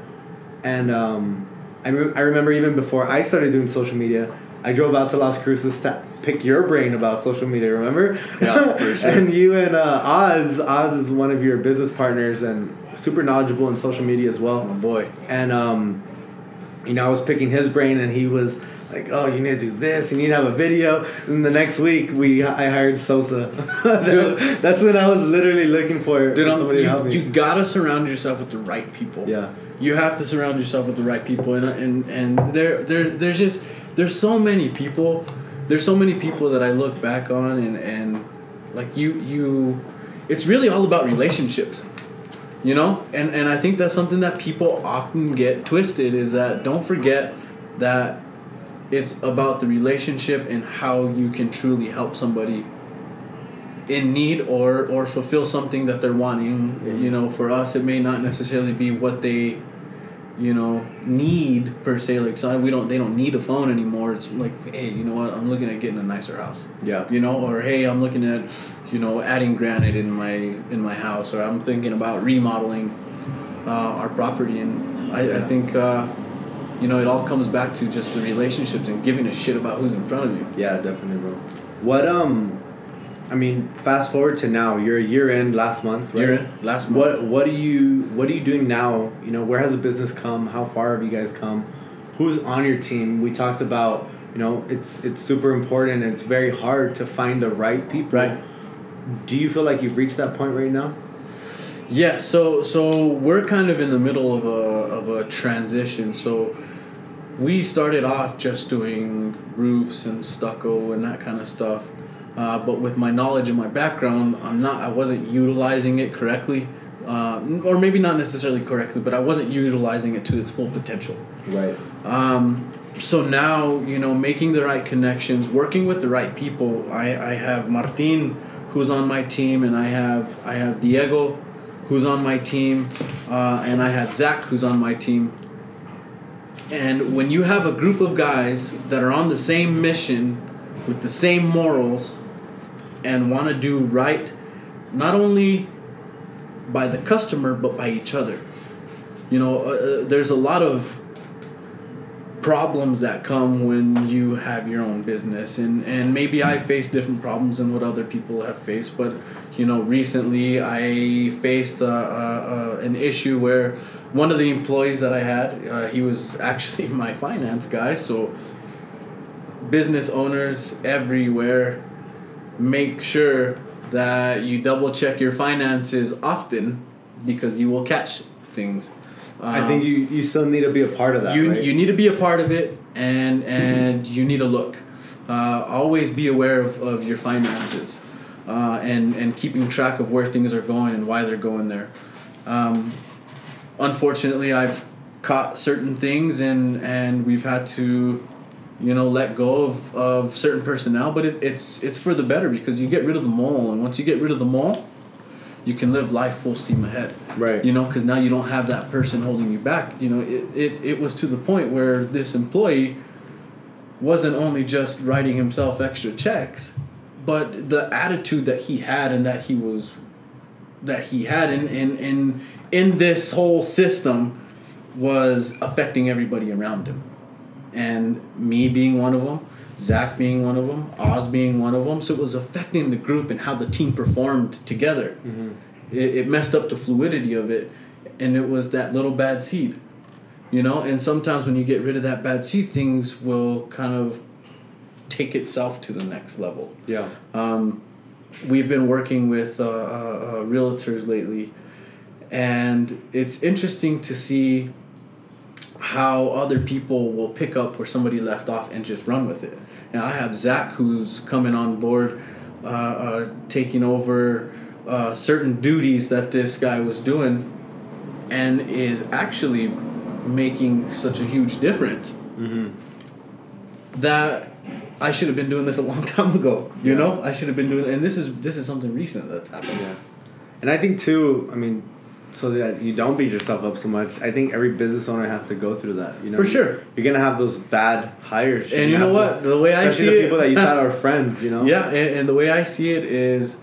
and um, I rem- I remember even before I started doing social media, I drove out to Las Cruces to pick your brain about social media. Remember? Yeah, for sure. and you and uh, Oz, Oz is one of your business partners and super knowledgeable in social media as well My boy. and um, you know, I was picking his brain, and he was like, "Oh, you need to do this. You need to have a video." And the next week, we I hired Sosa. That's when I was literally looking for, Dude, for somebody to help you, me. you gotta surround yourself with the right people. yeah, You have to surround yourself with the right people, and and and there there there's just there's so many people, there's so many people that I look back on, and and like you you, it's really all about relationships. You know, and and I think that's something that people often get twisted is that don't forget that it's about the relationship and how you can truly help somebody in need or or fulfill something that they're wanting. Mm-hmm. You know for us it may not necessarily be what they you know need per se. Like so we don't they don't need a phone anymore. It's like hey you know what? I'm looking at getting a nicer house. Yeah, you know? Or hey i'm looking at you know adding granite in my in my house or i'm thinking about remodeling uh, our property and i, I think uh, you know it all comes back to just the relationships and giving a shit about who's in front of you yeah, definitely, bro. What um, I mean, fast forward to now. You're a year in last month, right? Year in, last month. What What are you What are you doing now? You know, where has the business come? How far have you guys come? Who's on your team? We talked about. You know, it's it's super important. and It's very hard to find the right people. Right. Do you feel like you've reached that point right now? Yeah, so so we're kind of in the middle of a of a transition. So we started off just doing roofs and stucco and that kind of stuff. Uh, but with my knowledge and my background, I'm not I wasn't utilizing it correctly. Uh, or maybe not necessarily correctly, but I wasn't utilizing it to its full potential. Right. Um, so now, you know, making the right connections, working with the right people. I, I have Martin, who's on my team, and I have I have Diego, who's on my team, uh, and I have Zach, who's on my team. And when you have a group of guys that are on the same mission, with the same morals, and want to do right, not only by the customer but by each other. You know, uh, uh, there's a lot of problems that come when you have your own business. And and maybe I face different problems than what other people have faced but you know recently I faced uh, uh, uh, an issue where one of the employees that I had uh, he was actually my finance guy. So business owners everywhere make sure that you double check your finances often because you will catch things I Um, think you, you still need to be a part of that. you right? you need to be a part of it and and you need to look uh, always be aware of, of your finances uh, and and keeping track of where things are going and why they're going there um, unfortunately i've caught certain things and and we've had to you know let go of, of certain personnel but it, it's it's for the better because you get rid of the mole and once you get rid of the mole you can live life full steam ahead. Right. you know because now you don't have that person holding you back. You know it, it, it was to the point where this employee wasn't only just writing himself extra checks but the attitude that he had and that he was that he had in in in, in this whole system was affecting everybody around him. And me being one of them zach being one of them oz being one of them. So it was affecting the group and how the team performed together. It, it messed up the fluidity of it and it was that little bad seed you know? And sometimes when you get rid of that bad seed things will kind of take itself to the next level. Yeah. um, we've been working with uh, uh, uh, realtors lately, and it's interesting to see how other people will pick up where somebody left off and just run with it. And I have Zach who's coming on board, uh, uh, taking over uh, certain duties that this guy was doing, and is actually making such a huge difference that I should have been doing this a long time ago. You Yeah. know, I should have been doing, and this is this is something recent that's happened. Yeah. And I think too, I mean, so that you don't beat yourself up so much, I think every business owner has to go through that. You know, For sure. You're gonna have those bad hires, And you know what? The way I see the it- people that you thought are friends. You know. Yeah, and, and the way I see it is,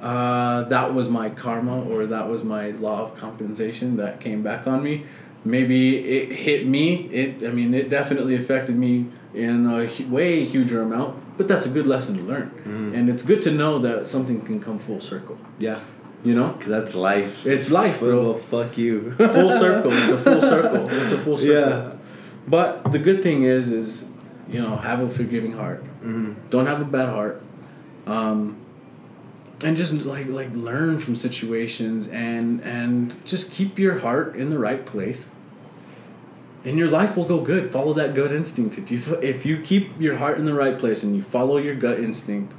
uh, that was my karma, or that was my law of compensation that came back on me. Maybe it hit me. It, I mean, it definitely affected me in a way huger amount. But that's a good lesson to learn, and it's good to know that something can come full circle. Yeah. You know, Cause that's life. it's life, bro. Well, fuck you. full circle. It's a full circle. It's a full circle. Yeah. But the good thing is, is you know, have a forgiving heart. Mm-hmm. Don't have a bad heart. Um, and just like like learn from situations and and just keep your heart in the right place. And your life will go good. Follow that gut instinct. If you if you keep your heart in the right place and you follow your gut instinct,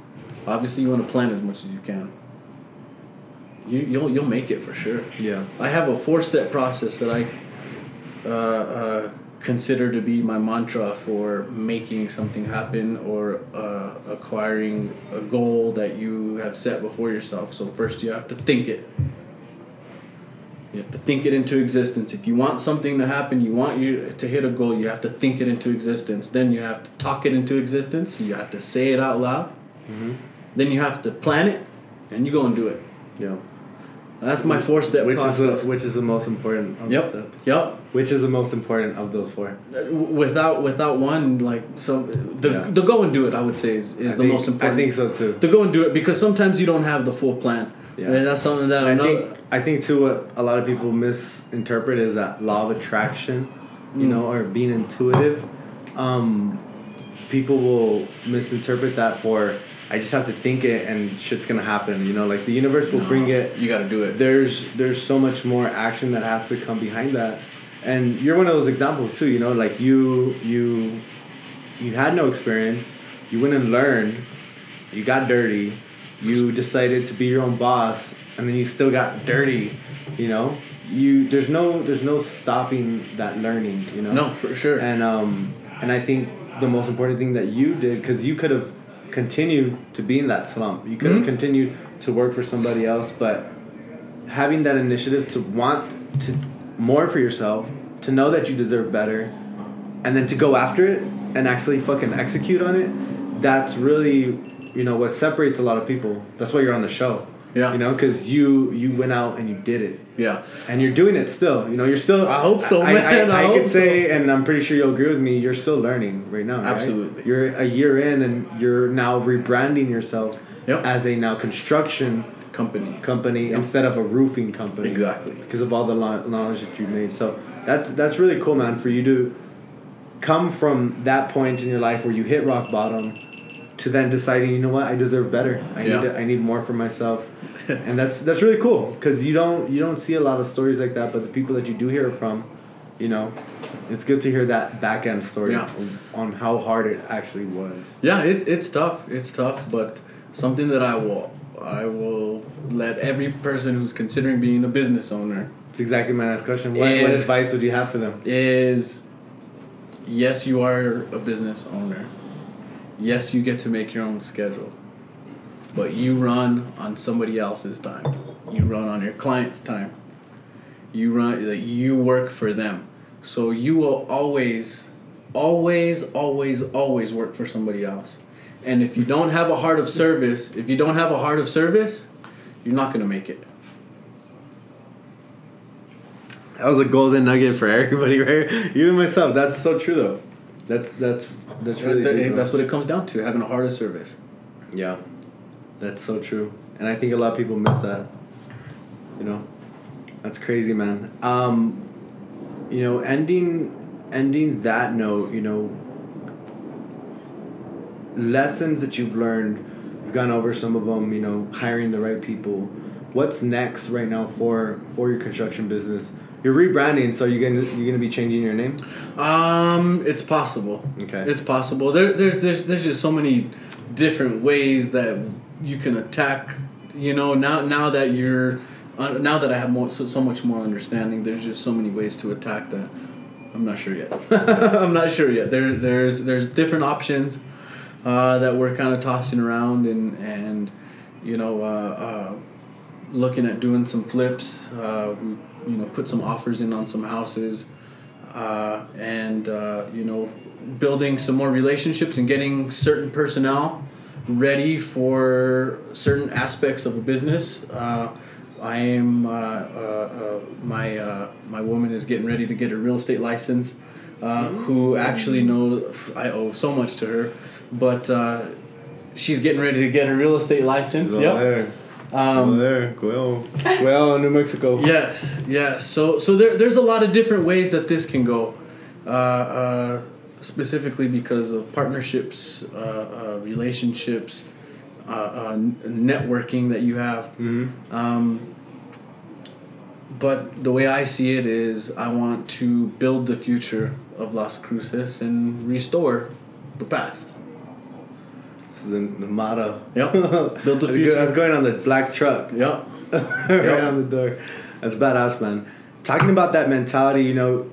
obviously you want to plan as much as you can. You you'll you'll make it for sure. Yeah. I have a four step process that I uh, uh, consider to be my mantra for making something happen or uh, acquiring a goal that you have set before yourself. So, first, you have to think it. You have to think it into existence. If you want something to happen, you want you to hit a goal, you have to think it into existence. Then you have to talk it into existence. You have to say it out loud. Then you have to plan it, and you go and do it. Yeah. That's my four step Which process. is the, which is the most important of the Yep. steps? Yep. Which is the most important of those four? Uh, without without one like so the Yeah. the go and do it I would say is, is I the think- most important. I think so too. The go and do it because sometimes you don't have the full plan. Yeah. And that's something that I think I think too what a lot of people misinterpret is that law of attraction, you Mm. know, or being intuitive. Um, people will misinterpret that for I just have to think it and shit's gonna happen. You know, like the universe will bring it. you got to do it. There's there's so much more action that has to come behind that, and you're one of those examples too. You know, like you you you had no experience. You went and learned. You got dirty. You decided to be your own boss, and then you still got dirty. You know, you there's no there's no stopping that learning. You know. No, for sure. And um and I think the most important thing that you did because you could have continued to be in that slump. You could have Mhm. continued to work for somebody else, but having that initiative to want to more for yourself, to know that you deserve better, and then to go after it and actually fucking execute on it, that's really you know what separates a lot of people. That's why you're on the show. Yeah. You know, because you you went out and you did it yeah. and you're doing it still. You know, you're still. I hope so, I, man. I, I I, hope could say, and I'm pretty sure you'll agree with me. You're still learning right now. right? Absolutely. You're a year in, and you're now rebranding yourself Yep. as a now construction Company. company Yep. instead of a roofing company. Exactly. Because of all the knowledge that you made. So that's that's really cool, man. For you to come from that point in your life where you hit rock bottom to then deciding, you know what, I deserve better. I Yeah. need to, I need more for myself, and that's that's really cool because you don't you don't see a lot of stories like that. But the people that you do hear from, you know, it's good to hear that back end story Yeah. on how hard it actually was. Yeah, it, it's tough. It's tough, but something that I will I will let every person who's considering being a business owner It's exactly my next question. What, what Is- advice would you have for them? is yes, you are a business owner. Yes, you get to make your own schedule. But you run on somebody else's time. You run on your client's time. You run like you work for them. So you will always always always always work for somebody else. And if you don't have a heart of service, if you don't have a heart of service, you're not going to make it. That was a golden nugget for everybody, right? Even myself. That's so true, though. That's that's that's really That- deep, that's what it comes down to, having a heart of service. yeah. That's so true, and I think a lot of people miss that. You know, that's crazy, man. Um, you know, ending ending that note, you know, lessons that you've learned. You've gone over some of them. You know, hiring the right people. What's next right now for for your construction business? You're rebranding, so you're gonna you're gonna be changing your name. Um, it's possible. Okay. It's possible. There, there's, there's, there's just so many different ways that you can attack. You know, now, now that you're, uh, now that I have more, so, so much more understanding, there's just so many ways to attack that. I'm not sure yet. I'm not sure yet. There, there's, there's different options, uh, that we're kind of tossing around and and, you know, uh, uh, looking at doing some flips. Uh, we, you know, put some offers in on some houses uh, and you know building some more relationships and getting certain personnel ready for certain aspects of a business. Uh, I am uh, uh, uh, my uh, my woman is getting ready to get a real estate license. Uh, who actually knows I owe so much to her, but uh, she's getting ready to get a real estate license. Over Yep. there. Um, Over there. Well, well, New Mexico. Yes, yes. So so there, there's a lot of different ways that this can go, uh, uh, specifically because of partnerships, uh, uh, relationships, uh, uh, networking that you have. hmm Um, but the way I see it is, I want to build the future of Las Cruces and restore the past. This is the, the motto. Yep. Build the future. That's going on the black truck. Yep. right on the door. That's badass, man. Talking about that mentality, you know,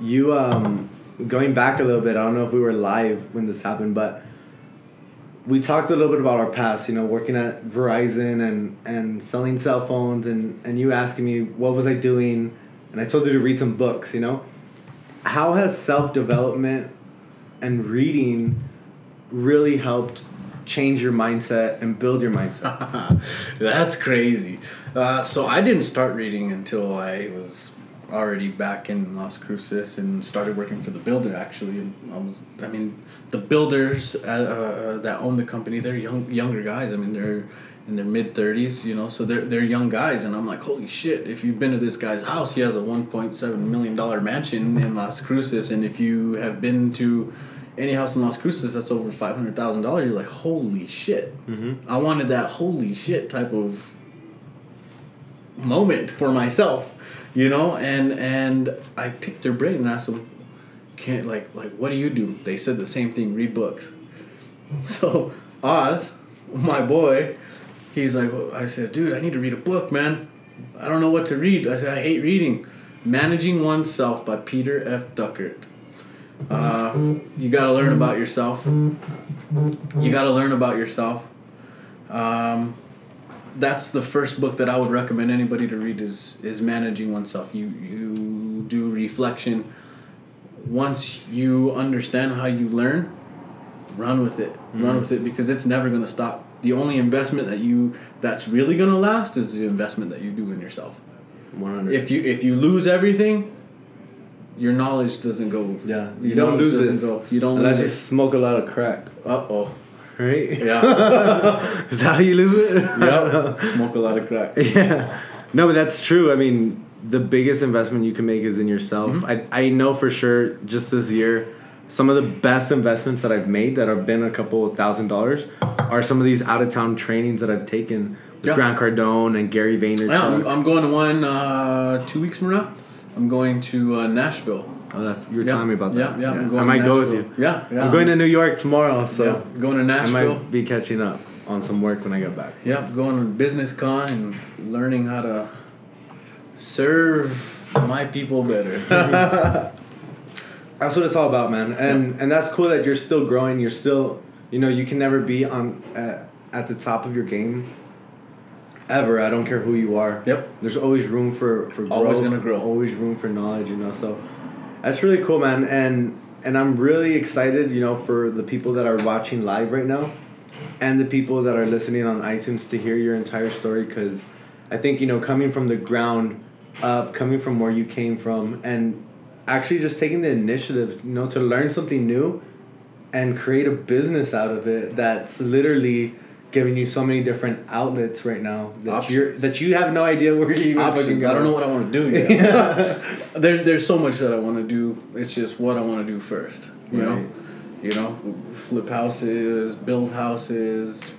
you um going back a little bit. I don't know if we were live when this happened, but we talked a little bit about our past. You know, working at Verizon and and selling cell phones, and and you asking me what was I doing, and I told you to read some books. You know, how has self development and reading really helped change your mindset and build your mindset? That's crazy. Uh, so I didn't start reading until I was already back in Las Cruces and started working for the builder. Actually, and I was. I mean, the builders uh, uh, that own the company, they're young, younger guys. I mean, they're in their mid thirties. You know, so they're they're young guys, and I'm like, holy shit! If you've been to this guy's house, he has a one point seven million dollar mansion in Las Cruces, and if you have been to any house in Las Cruces that's over five hundred thousand dollars, you're like, holy shit! Mm-hmm. I wanted that holy shit type of moment for myself, you know, and and I picked their brain and asked them, "Can't like like what do you do?" They said the same thing: read books. So Oz, my boy, he's like, well, I said, dude, I need to read a book, man. I don't know what to read. I said, I hate reading. Managing Oneself by Peter F. Drucker. Uh, you got to learn about yourself. You got to learn about yourself. Um, that's the first book that I would recommend anybody to read is is managing oneself. You you do reflection. Once you understand how you learn, run with it. Run with it because it's never gonna stop. The only investment that you that's really gonna last is the investment that you do in yourself. One hundred. If you if you lose everything, your knowledge doesn't go. Yeah, you don't lose this. Go. You don't Unless you smoke a lot of crack, Uh oh. Right? Yeah. Is that how you lose it? yep. Smoke a lot of crack. yeah. No, but that's true. I mean, the biggest investment you can make is in yourself. Mm-hmm. I, I know for sure just this year, some of the best investments that I've made that have been a couple thousand dollars are some of these out of town trainings that I've taken with Yeah. Grant Cardone and Gary Vaynerchuk. Yeah, I'm, I'm going to one uh, two weeks from now. I'm going to uh, Nashville. Oh, that's you were Yeah, telling me about that. Yeah, yeah. I'm going I might to go with you. Yeah, yeah. I'm going to New York tomorrow, so yeah, going to I Nashville. might be catching up on some work when I get back. Yeah, going to business con and learning how to serve my people better. That's what it's all about, man. And and that's cool that you're still growing. You're still, you know, you can never be on uh, at the top of your game. Ever, I don't care who you are. Yep. There's always room for for growth. Always gonna grow. Always room for knowledge, you know. So that's really cool, man. And and I'm really excited, you know, for the people that are watching live right now, and the people that are listening on iTunes to hear your entire story. Because I think you know, coming from the ground up, coming from where you came from, and actually just taking the initiative, you know, to learn something new and create a business out of it that's literally giving you so many different outlets right now that you're that you have no idea where you even fucking Options. I don't know what I want to do yet. there's there's so much that I want to do. It's just what I want to do first. You Right. know, you know, flip houses, build houses.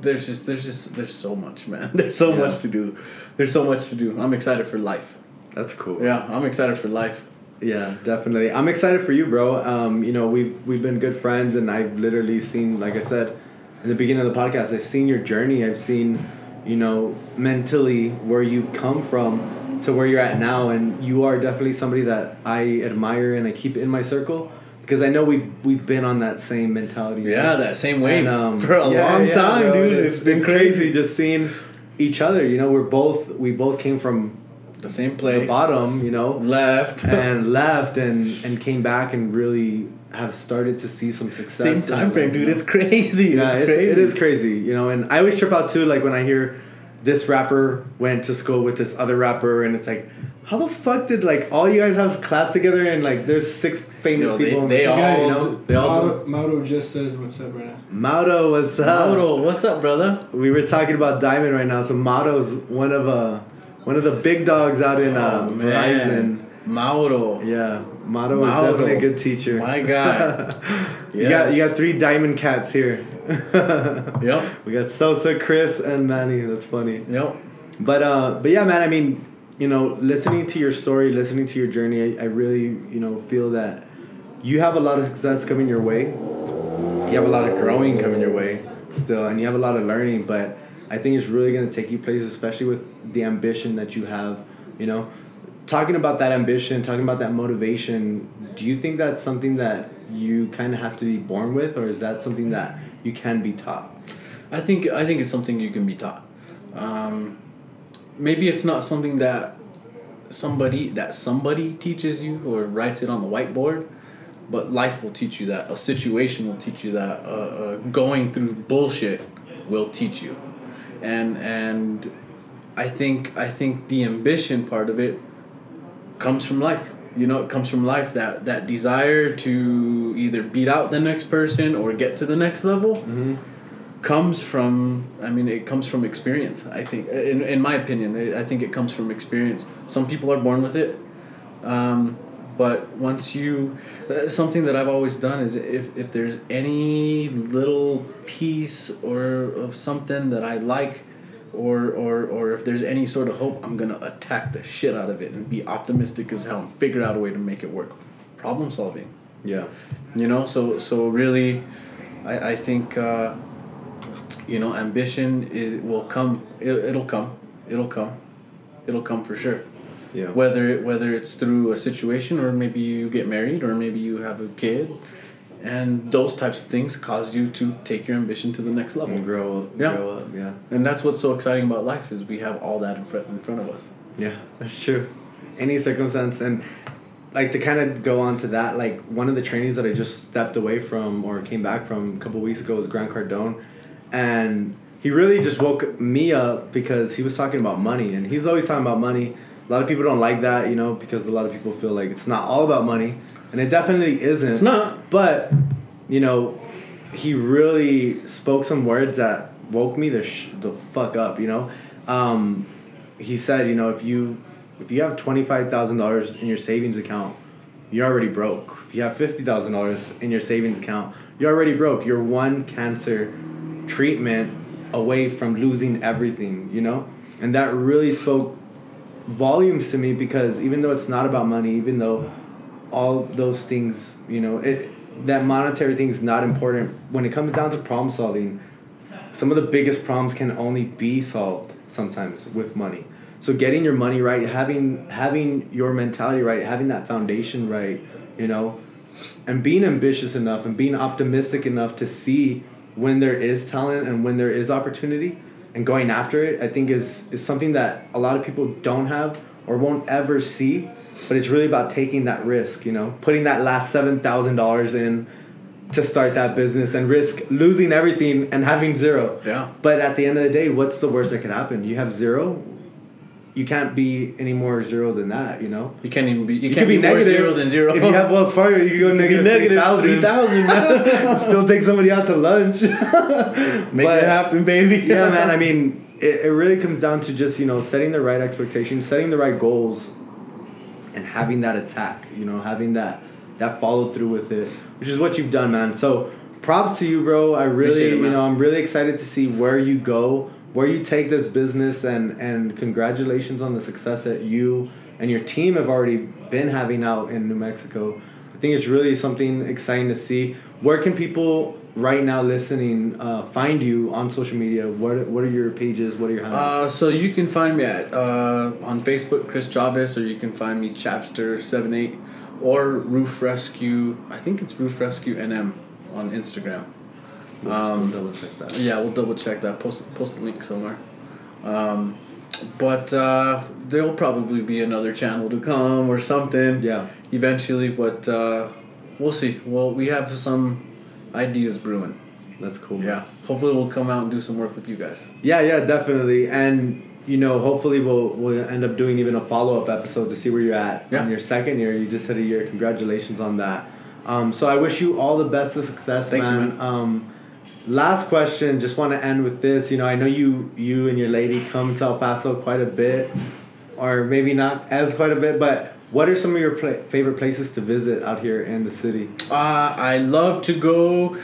There's just there's just there's so much, man. There's so Yeah. much to do. There's so much to do. I'm excited for life. That's cool. Yeah, I'm excited for life. Yeah, definitely. I'm excited for you, bro. Um, you know, we've we've been good friends, and I've literally seen, like I said, in the beginning of the podcast, I've seen your journey. I've seen, you know, mentally where you've come from to where you're at now, and you are definitely somebody that I admire and I keep in my circle because I know we we've been on that same mentality. Yeah, that same way um, for a yeah, long yeah, time, bro, dude. It's, it's been it's crazy. crazy just seeing each other. You know, we're both we both came from The same the place. bottom. You know, Left. and left and and came back and really have started to see some success. Same in time frame, dude. It's crazy. yeah, it's it's, crazy. it is crazy, you know. And I always trip out too, like when I hear this rapper went to school with this other rapper, and it's like, how the fuck did like all you guys have class together and like there's six famous Yo, they- people? in they the- all- you know? they all do Mauro, Mauro just says what's up right now. Mauro was up. Mauro, what's up, brother? We were talking about Diamond right now. So Mauro's one of uh one of the big dogs out in uh, Oh, Verizon. man. Mauro. Yeah, Was Mauro. definitely a good teacher. My guy. You got you got three diamond cats here. Yep. we got Sosa, Chris, and Manny. That's funny. Yep. But uh, but yeah, man. I mean, you know, listening to your story, listening to your journey, I, I really you know feel that you have a lot of success coming your way. You have a lot of growing coming your way still, and you have a lot of learning. But I think it's really gonna take you places, especially with the ambition that you have. You know, talking about that ambition, talking about that motivation. Do you think that's something that you kind of have to be born with, or is that something that you can be taught? I think I think it's something you can be taught. Um, maybe it's not something that somebody that somebody teaches you or writes it on the whiteboard, but life will teach you that. A situation will teach you that. Uh, uh, going through bullshit will teach you, and and I think I think the ambition part of it comes from life. You know, it comes from life that that desire to either beat out the next person or get to the next level Mm-hmm. comes from i mean it comes from experience i think in, in my opinion i think it comes from experience some people are born with it um, but once you uh, something that i've always done is if, if there's any little piece or of something that i like or, or or if there's any sort of hope i'm gonna attack the shit out of it and be optimistic as hell and figure out a way to make it work problem solving Yeah. you know so so really i i think uh you know ambition is will come it, it'll come it'll come it'll come for sure Yeah. whether it, whether it's through a situation or maybe you get married or maybe you have a kid and those types of things cause you to take your ambition to the next level And grow, Yeah. grow up. Yeah. and that's what's so exciting about life is we have all that in front in front of us Yeah, that's true. Any circumstance and like to kind of go on to that, like one of the trainings that I just stepped away from or came back from a couple weeks ago was Grant Cardone, and he really just woke me up because he was talking about money, and he's always talking about money. A lot of people don't like that, you know, because a lot of people feel like it's not all about money, and it definitely isn't. It's not. But, you know, he really spoke some words that woke me the sh- the fuck up. You know, um, he said, you know, if you if you have twenty five thousand dollars in your savings account, you're already broke. If you have fifty thousand dollars in your savings account, you're already broke. You're one cancer treatment away from losing everything. You know, and that really spoke volumes to me because even though it's not about money, even though all those things, you know, it that monetary thing is not important. When it comes down to problem solving, some of the biggest problems can only be solved sometimes with money. So getting your money right, having having your mentality right, having that foundation right, you know, and being ambitious enough and being optimistic enough to see when there is talent and when there is opportunity and going after it, I think is is something that a lot of people don't have or won't ever see. But it's really about taking that risk, you know, putting that last seven thousand dollars in to start that business and risk losing everything and having zero. Yeah. But at the end of the day, what's the worst that could happen? You have zero. You can't be any more zero than that, you know. you can't even be you, You can't be be more negative zero than zero If you have Wells Fargo, you can go You negative, negative 3000 3000 Still take somebody out to lunch. make But- it happen baby yeah, man. I mean, it, it really comes down to just you know setting the right expectations, setting the right goals, and having that attack. You know, having that that follow through with it, which is what you've done, man. So props to you, bro. I really, it, you know, I'm really excited to see where you go, where you take this business, and and congratulations on the success that you and your team have already been having out in New Mexico. I think it's really something exciting to see. Where can people right now listening uh, find you on social media? What What are your pages? What are your handles? Uh, so you can find me at uh, on Facebook, Chris Chavez, or you can find me Chapster78 or Roof Rescue. I think it's Roof Rescue NM on Instagram. um, double check that. Yeah, we'll double check that. Post post a link somewhere. Um, but uh, there will probably be another channel to come or something. Yeah. Eventually, but uh, we'll see. Well, we have some ideas brewing. That's cool. man. Yeah. Hopefully, we'll come out and do some work with you guys. Yeah, yeah, definitely. And you know, hopefully we'll we'll end up doing even a follow up episode to see where you're at Yeah. in your second year. You just hit a year. Congratulations on that. Um, so I wish you all the best of success, Thank you, man. man. Um, last question. Just want to end with this. You know, I know you you and your lady come to El Paso quite a bit, or maybe not as quite a bit, but. What are some of your favorite places to visit out here in the city? Uh, I love to go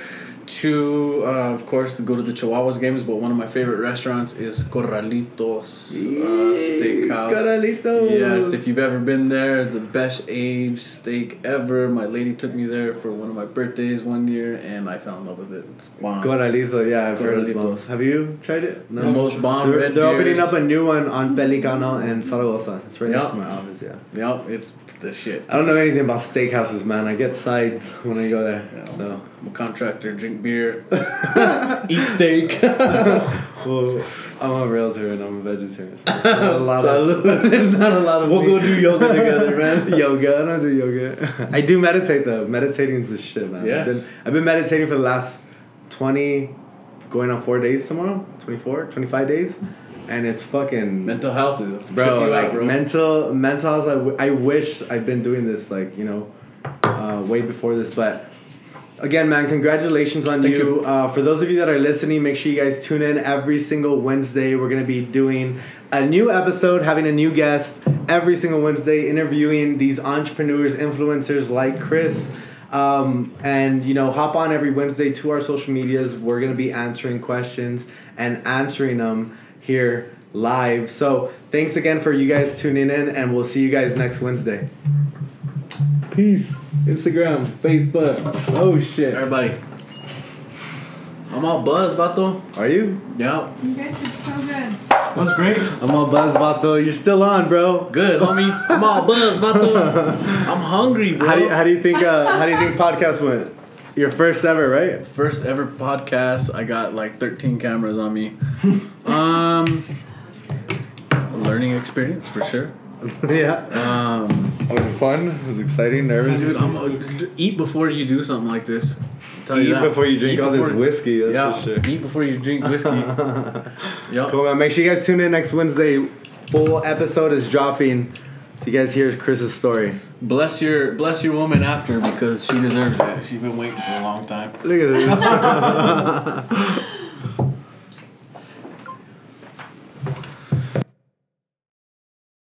to, uh, of course, go to the Chihuahuas games, but one of my favorite restaurants is Corralitos uh, Steakhouse. Corralitos. Yes, if you've ever been there, the best aged steak ever. My lady took me there for one of my birthdays one year, and I fell in love with it. It's bomb. Corralito, yeah, I've heard as well. Corralitos. Have you tried it? The most bomb They're, they're opening up a new one on Pellicano and Zaragoza. It's right next to my office, yeah. Yep, it's the shit. I don't know anything about steakhouses, man. I get sides when I go there. Yeah. So, I'm a contractor, drink beer, eat steak. well, I'm a realtor and I'm a vegetarian. So it's not a lot of. There's not a lot of. We'll go do yoga together, man. yoga. I don't do yoga. I do meditate though. Meditating is the shit, man. Yes. I've been, I've been meditating for the last 20, going on four days tomorrow. 24, 25 days, and it's fucking. Mental health is bro, like out, bro. mental mental health, I, w- I wish i'd been doing this like you know uh, way before this but again man congratulations on Thank you, you. Uh, for those of you that are listening make sure you guys tune in every single wednesday. We're going to be doing a new episode having a new guest every single wednesday interviewing these entrepreneurs influencers like chris. Um, and you know hop on every wednesday to our social medias. We're going to be answering questions and answering them here live. So thanks again for you guys tuning in and we'll see you guys next wednesday peace instagram facebook oh shit Everybody. I'm all buzzed, vato. are you Yeah. You guys did so good. That's great. i'm all buzz vato you're still on bro Good, homie. I'm all buzzed, vato. I'm hungry, bro. how do you, how do you think uh, how do you think podcast went your first ever right First ever podcast. I got like 13 cameras on me. um, a learning experience for sure. yeah Um, it was fun it was exciting nervous dude, I'm a, eat before you do something like this. I'll tell eat that. before you drink Eat all this whiskey that's yeah, for sure eat before you drink whiskey. yep. Cool, man. Make sure you guys tune in next Wednesday. Full episode is dropping. So you guys hear Chris's story. Bless your bless your woman after because she deserves it. She's been waiting for a long time. Look at this.